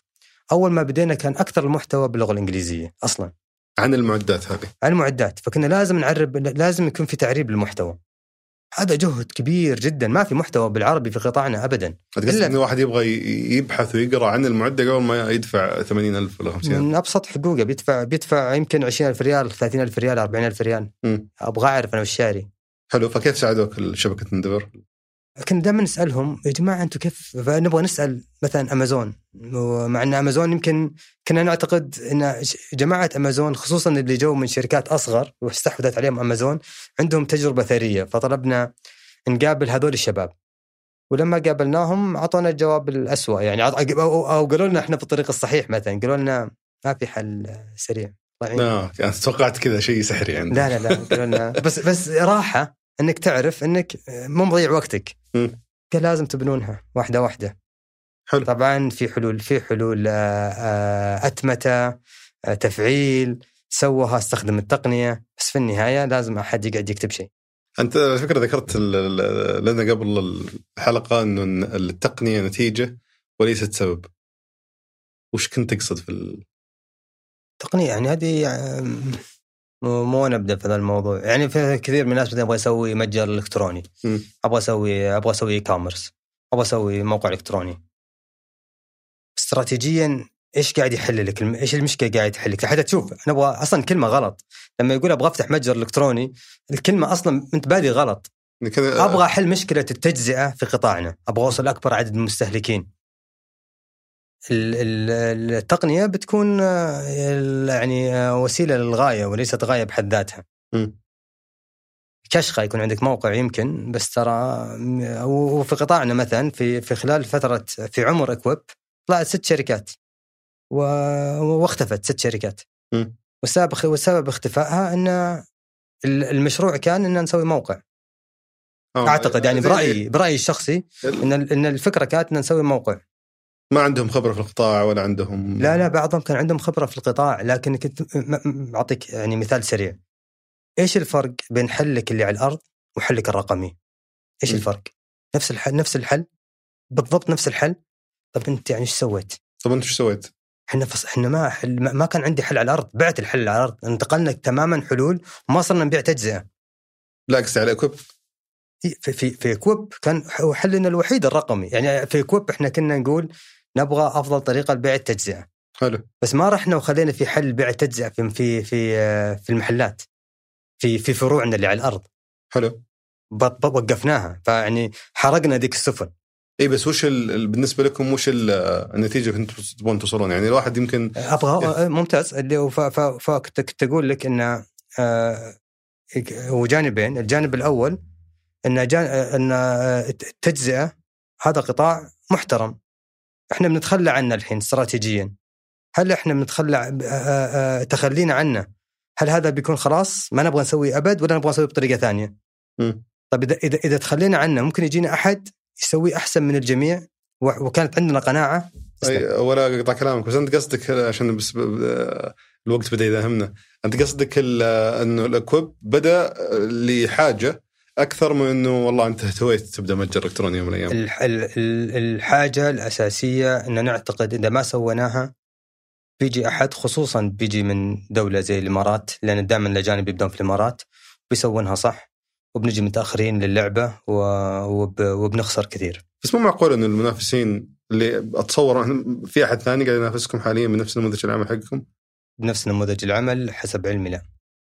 أول ما بدينا كان أكثر المحتوى باللغة الإنجليزية أصلا. عن المعدات هذه. عن المعدات. فكنا لازم نعرب لازم يكون في تعريب للمحتوى. هذا جهد كبير جدا. ما في محتوى بالعربي في قطاعنا ابدا. إلا- إن واحد يبغى يبحث ويقرأ عن المعدة قبل ما يدفع 80000 ولا 50000 من أبسط حقوقه. بيدفع بيدفع يمكن 20000 ريال 30000 ريال 40000 ريال. مم. أبغى أعرف أنا وش شاري. حلو فكيف ساعدوك شبكه اندبر؟ لكن دائما نسألهم يا جماعة أنتم كيف؟ فنبغى نسأل مثلا أمازون. ومع أن أمازون يمكن كنا نعتقد إن جماعة أمازون خصوصا اللي جو من شركات أصغر واستحوذت عليهم أمازون عندهم تجربة ثرية فطلبنا نقابل هذول الشباب. ولما قابلناهم أعطونا الجواب الأسوأ يعني أو قالوا لنا إحنا في الطريق الصحيح مثلا قالوا لنا ما في حل سريع. طيب. آه يعني توقعت كذا شيء سحري عندك. لا لا لا قالوا لنا بس بس راحة. إنك تعرف إنك مو مضيع وقتك مم. قال لازم تبنونها واحدة واحدة حلو. طبعا في حلول في حلول آه، آه، أتمتة آه، تفعيل سوها استخدم التقنية بس في النهاية لازم أحد يقعد يكتب شيء أنت على فكرة ذكرت لنا قبل الحلقة إنه التقنية نتيجة وليست سبب. وش كنت تقصد في ال... تقنية يعني هذه مو مو نبدأ في هذا الموضوع. يعني في كثير من الناس مثلا يبغى يسوي متجر إلكتروني. مم. أبغى أسوي أبغى أسوي اي كوميرس أبغى أسوي موقع إلكتروني. استراتيجيا إيش قاعد يحل لك؟ إيش المشكلة قاعد يحل لك؟ حتى تشوف أنا أبغى أصلا كلمة غلط. لما يقول أبغى أفتح متجر إلكتروني الكلمة أصلا انت بادي غلط كذا أبغى أحل مشكلة التجزئة في قطاعنا. أبغى أوصل أكبر عدد من المستهلكين. ال- ال- التقنية بتكون آه، يعني آه، وسيلة للغاية وليست غاية بحد ذاتها. كشخة يكون عندك موقع يمكن بس ترى وفي قطاعنا مثلا في في خلال فترة في عمر إكويب طلعت ست شركات و... واختفت ست شركات. والسبب والسبب اختفائها إن ال- المشروع كان إن نسوي موقع آه، أعتقد يعني برأيي برأيي الشخصي إن إن الفكرة كانت إن نسوي موقع ما عندهم خبرة في القطاع ولا عندهم لا لا بعضهم كان عندهم خبرة في القطاع لكن كنت أعطيك يعني مثال سريع إيش الفرق بين حلك اللي على الأرض وحلك الرقمي؟ إيش م. الفرق؟ نفس الحل نفس الحل بالضبط نفس الحل طب أنت يعني إيش سويت؟ طب أنت إيش سويت؟ إحنا فص... إحنا ما حل... ما ما كان عندي حل على الأرض بعت الحل على الأرض انتقلنا تماما حلول وما صرنا نبيع تجزئة لا قصدي على اكويب في في في إكويب كان هو حلنا الوحيد الرقمي يعني في إكويب إحنا كنا نقول نبغى أفضل طريقة لبيع التجزئة. حلو. بس ما رحنا وخلينا في حل بيع التجزئة في في في آه، في المحلات. في في فروعنا اللي على الأرض. حلو. وقفناها. فيعني حرقنا ذيك السفن. اي بس وش ال... ال- بالنسبة لكم وش ال... النتيجة اللي كنتوا تبغون توصلون؟ يعني الواحد يمكن أبغى آه، ممتاز. اللي ف- ف- فكنت كنت أقول لك إن آه، هو جانبين الجانب الأول إن جان إن التجزئة هذا قطاع محترم. إحنا بنتخلى عنه الحين استراتيجيا. هل إحنا بنتخلى تخلينا عنه؟ هل هذا بيكون خلاص؟ ما نبغى نسوي أبد ولا نبغى نسوي بطريقة ثانية؟ طيب إذا إذا إذا تخلينا عنه ممكن يجينا أحد يسوي أحسن من الجميع؟ وكانت عندنا قناعة؟ أي ولا أقطع كلامك بس أنت قصدك عشان بس الوقت بدأ يداهمنا أنت قصدك إنه الاكويب بدأ لحاجة أكثر من إنه والله أنت اهتويت تبدأ متجر إلكتروني يوم من الأيام الح- ال- ال- الحاجة الأساسية ان نعتقد إذا ما سويناها بيجي أحد خصوصا بيجي من دولة زي الإمارات لأن دائما الأجانب يبدون في الإمارات بيسوونها صح وبنجي متأخرين للعبة وب- وبنخسر كثير. بس مو معقول إنه المنافسين اللي أتصور في أحد ثاني قاعد ينافسكم حاليا بنفس نموذج العمل حقكم بنفس نموذج العمل حسب علمي لا.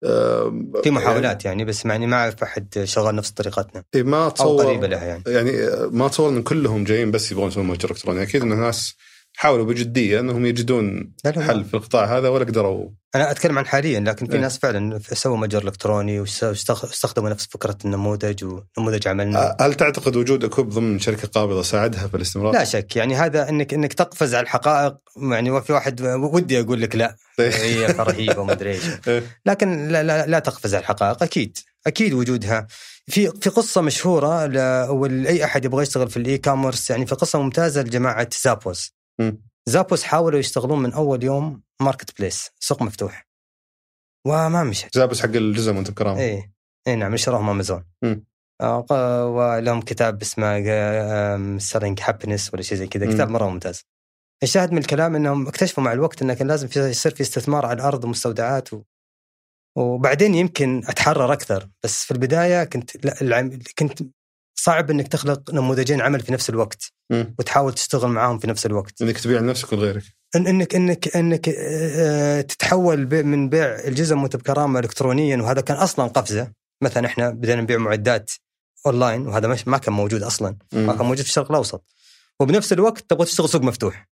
آه، في محاولات يعني بس يعني ما أعرف أحد شغال نفس طريقتنا يعني ما أو اتصور قريبه لها يعني. يعني ما اتصور إن كلهم جايين بس يبغون يسوون متجر إلكتروني أكيد إن الناس حاولوا بجدية أنهم يجدون لا لا لا. حل في القطاع هذا ولا قدروا أنا أتكلم عن حاليا لكن في إيه. ناس فعلا سووا متجر إلكتروني واستخدموا نفس فكرة النموذج ونموذج عملنا هل تعتقد وجود إكويب ضمن شركة قابضة ساعدها في الاستمرار؟ لا شك يعني هذا انك إنك تقفز على الحقائق يعني في واحد ودي أقول لك لا هي رهيبه وما أدري إيش إيه. لكن لا, لا, لا تقفز على الحقائق أكيد أكيد وجودها في في قصة مشهورة ل- ولاي أحد يبغى يشتغل في ال e-commerce يعني في قصة ممتازة لجماعة زابوس مم. زابوس حاولوا يشتغلون من أول يوم marketplace سوق مفتوح وما مشت زابوس حق الجزم وانت بكرامه إيه اي نعم اشتروهم امازون. آه، ولهم كتاب اسمه selling happiness ولا شيء زي كذا. كتاب مرة ممتاز الشاهد من الكلام إنهم اكتشفوا مع الوقت انه كان لازم يصير في استثمار على الأرض ومستودعات و... وبعدين يمكن أتحرر أكثر بس في البداية كنت لا العم... كنت صعب إنك تخلق نموذجين عمل في نفس الوقت مم. وتحاول تشتغل معاهم في نفس الوقت. إنك تبيع لنفسك ولغيرك إن انك انك إنك آه، تتحول ب- من بيع الجزم وانت بكرامه الكترونيا وهذا كان أصلا قفزة. مثلا إحنا بدينا نبيع معدات أونلاين وهذا مش ما كان موجود أصلا. مم. ما كان موجود في الشرق الأوسط. وبنفس الوقت تبغى تشتغل سوق مفتوح.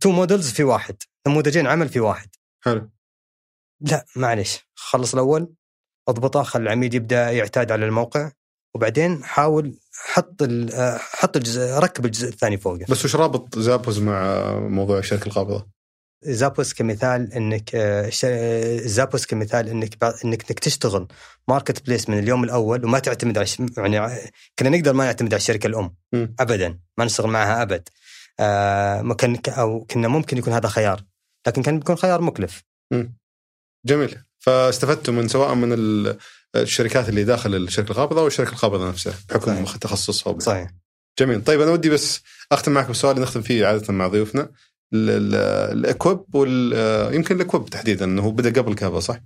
two models في واحد. نموذجين عمل في واحد. حلو. لا معلش خلص الأول اضبطه خلي العميل يبدأ يعتاد على الموقع. وبعدين حاول حط ال- آه، حط الجزء ركب الجزء الثاني فوقه. بس وش رابط زابوز مع موضوع الشركة القابضة؟ زابوس كمثال إنك آه، آه، زابوس كمثال إنك إنك إنك تشتغل ماركت بليس من اليوم الأول وما تعتمد على ش- يعني ع- كنا نقدر ما نعتمد على الشركة الأم مم. ابدا ما نشتغل معها أبد. آه كان أو كنا ممكن يكون هذا خيار لكن كان بيكون خيار مكلف. جميل. فاستفدتوا من سواء من الشركات اللي داخل الشركة القابضه أو الشركة القابضه نفسها بحكم صحيح. تخصصها وب- صحيح جميل طيب أنا ودي بس أختم معك بسؤال اللي نختم فيه عادة مع ضيوفنا ال- ال- الإكويب وال يمكن الإكويب تحديدا إنه بدأ قبل كافه صح؟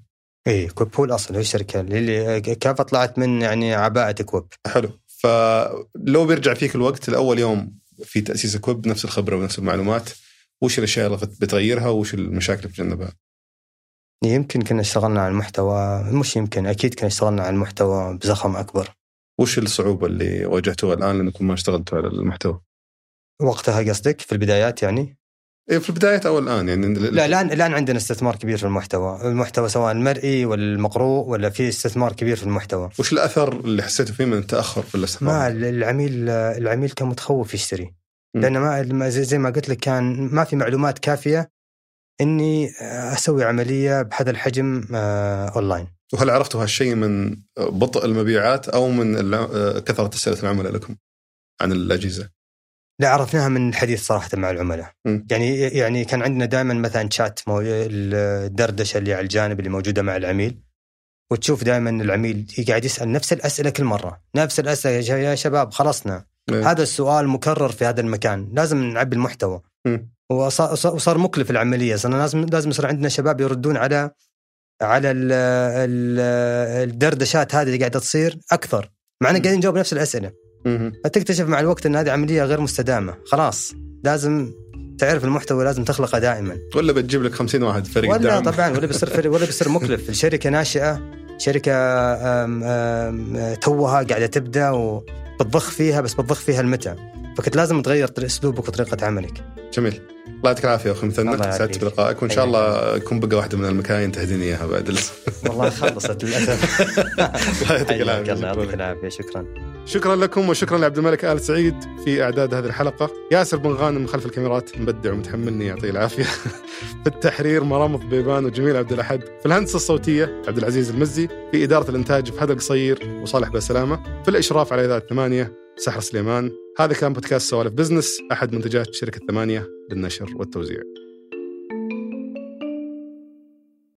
إكويب هو الأصل هو الشركة اللي كافه طلعت من يعني عباءة إكويب حلو فلو بيرجع فيك الوقت لأول يوم في تأسيس إكويب نفس الخبرة ونفس المعلومات وش الأشياء اللي بتغيرها وش المشاكل اللي بتتجنبها؟ يمكن كنا اشتغلنا على المحتوى مش يمكن أكيد كنا اشتغلنا على المحتوى بزخم أكبر وش الصعوبة اللي واجهتوها الآن لانكم ما اشتغلتوا على المحتوى؟ وقتها قصدك في البدايات يعني إيه في البدايه أو الآن يعني لا الآن الآن عندنا استثمار كبير في المحتوى، المحتوى سواء المرئي ولا المقروء ولا في استثمار كبير في المحتوى. وش الأثر اللي حسيتوا فيه من التأخر في الاستثمار؟ ما العميل العميل كان متخوف يشتري مم. لأن ما زي ما قلت لك كان ما في معلومات كافية إني أسوي عملية بهذا الحجم آه، أونلاين. وهل عرفتوا هالشيء من بطء المبيعات أو من الع- كثرة اسئله العملاء لكم عن الأجهزة؟ لا عرفناها من الحديث صراحة مع العملاء. يعني يعني كان عندنا دائما مثلا شات مو- الدردشة اللي على الجانب اللي موجودة مع العميل وتشوف دائما العميل قاعد يسأل نفس الأسئلة كل مرة، نفس الأسئلة يا شباب خلصنا إيه. هذا السؤال مكرر في هذا المكان لازم نعبي المحتوى مم. وصار مكلف العملية. صرنا لازم لازم يصير عندنا شباب يردون على على ال ال الدردشات هذه اللي قاعدة تصير أكثر. مع اننا قاعدين نجاوب نفس الأسئلة. مهم. فتكتشف مع الوقت إن هذه عملية غير مستدامة. خلاص. لازم تعرف المحتوى لازم تخلقه دائما. ولا بتجيب لك 50 واحد فريق ولا دعم. طبعا ولا بيصير فرق- ولا بيصير مكلف. الشركة ناشئة شركة أم أم توها قاعدة تبدأ وبتضخ فيها بس بتضخ فيها المتع فكنت لازم تغير أسلوبك وطريقة عملك. جميل. الله يعطيك العافية أخوي مثنى سعدت. بلقائك وإن شاء الله يكون بقى واحدة من المكاين تهديني إياها بعد ال- والله خلصت للأسف. الله يعطيك العافية. الله يعطيك شكراً. العافية شكرا. شكرا لكم وشكرا لعبد الملك آل سعيد في إعداد هذه الحلقة. ياسر بن غانم خلف الكاميرات مبدع ومتحملني يعطيه العافية. في التحرير مرامط بيبان وجميل عبد الأحد. في الهندسة الصوتية عبد العزيز المزي. في إدارة الإنتاج فهد القصير وصالح بسلامة. في الإشراف على إذاعة ثمانية سحر سليمان. هذا كان بودكاست سوالف بزنس. أحد منتجات شركة ثمانية. للنشر والتوزيع.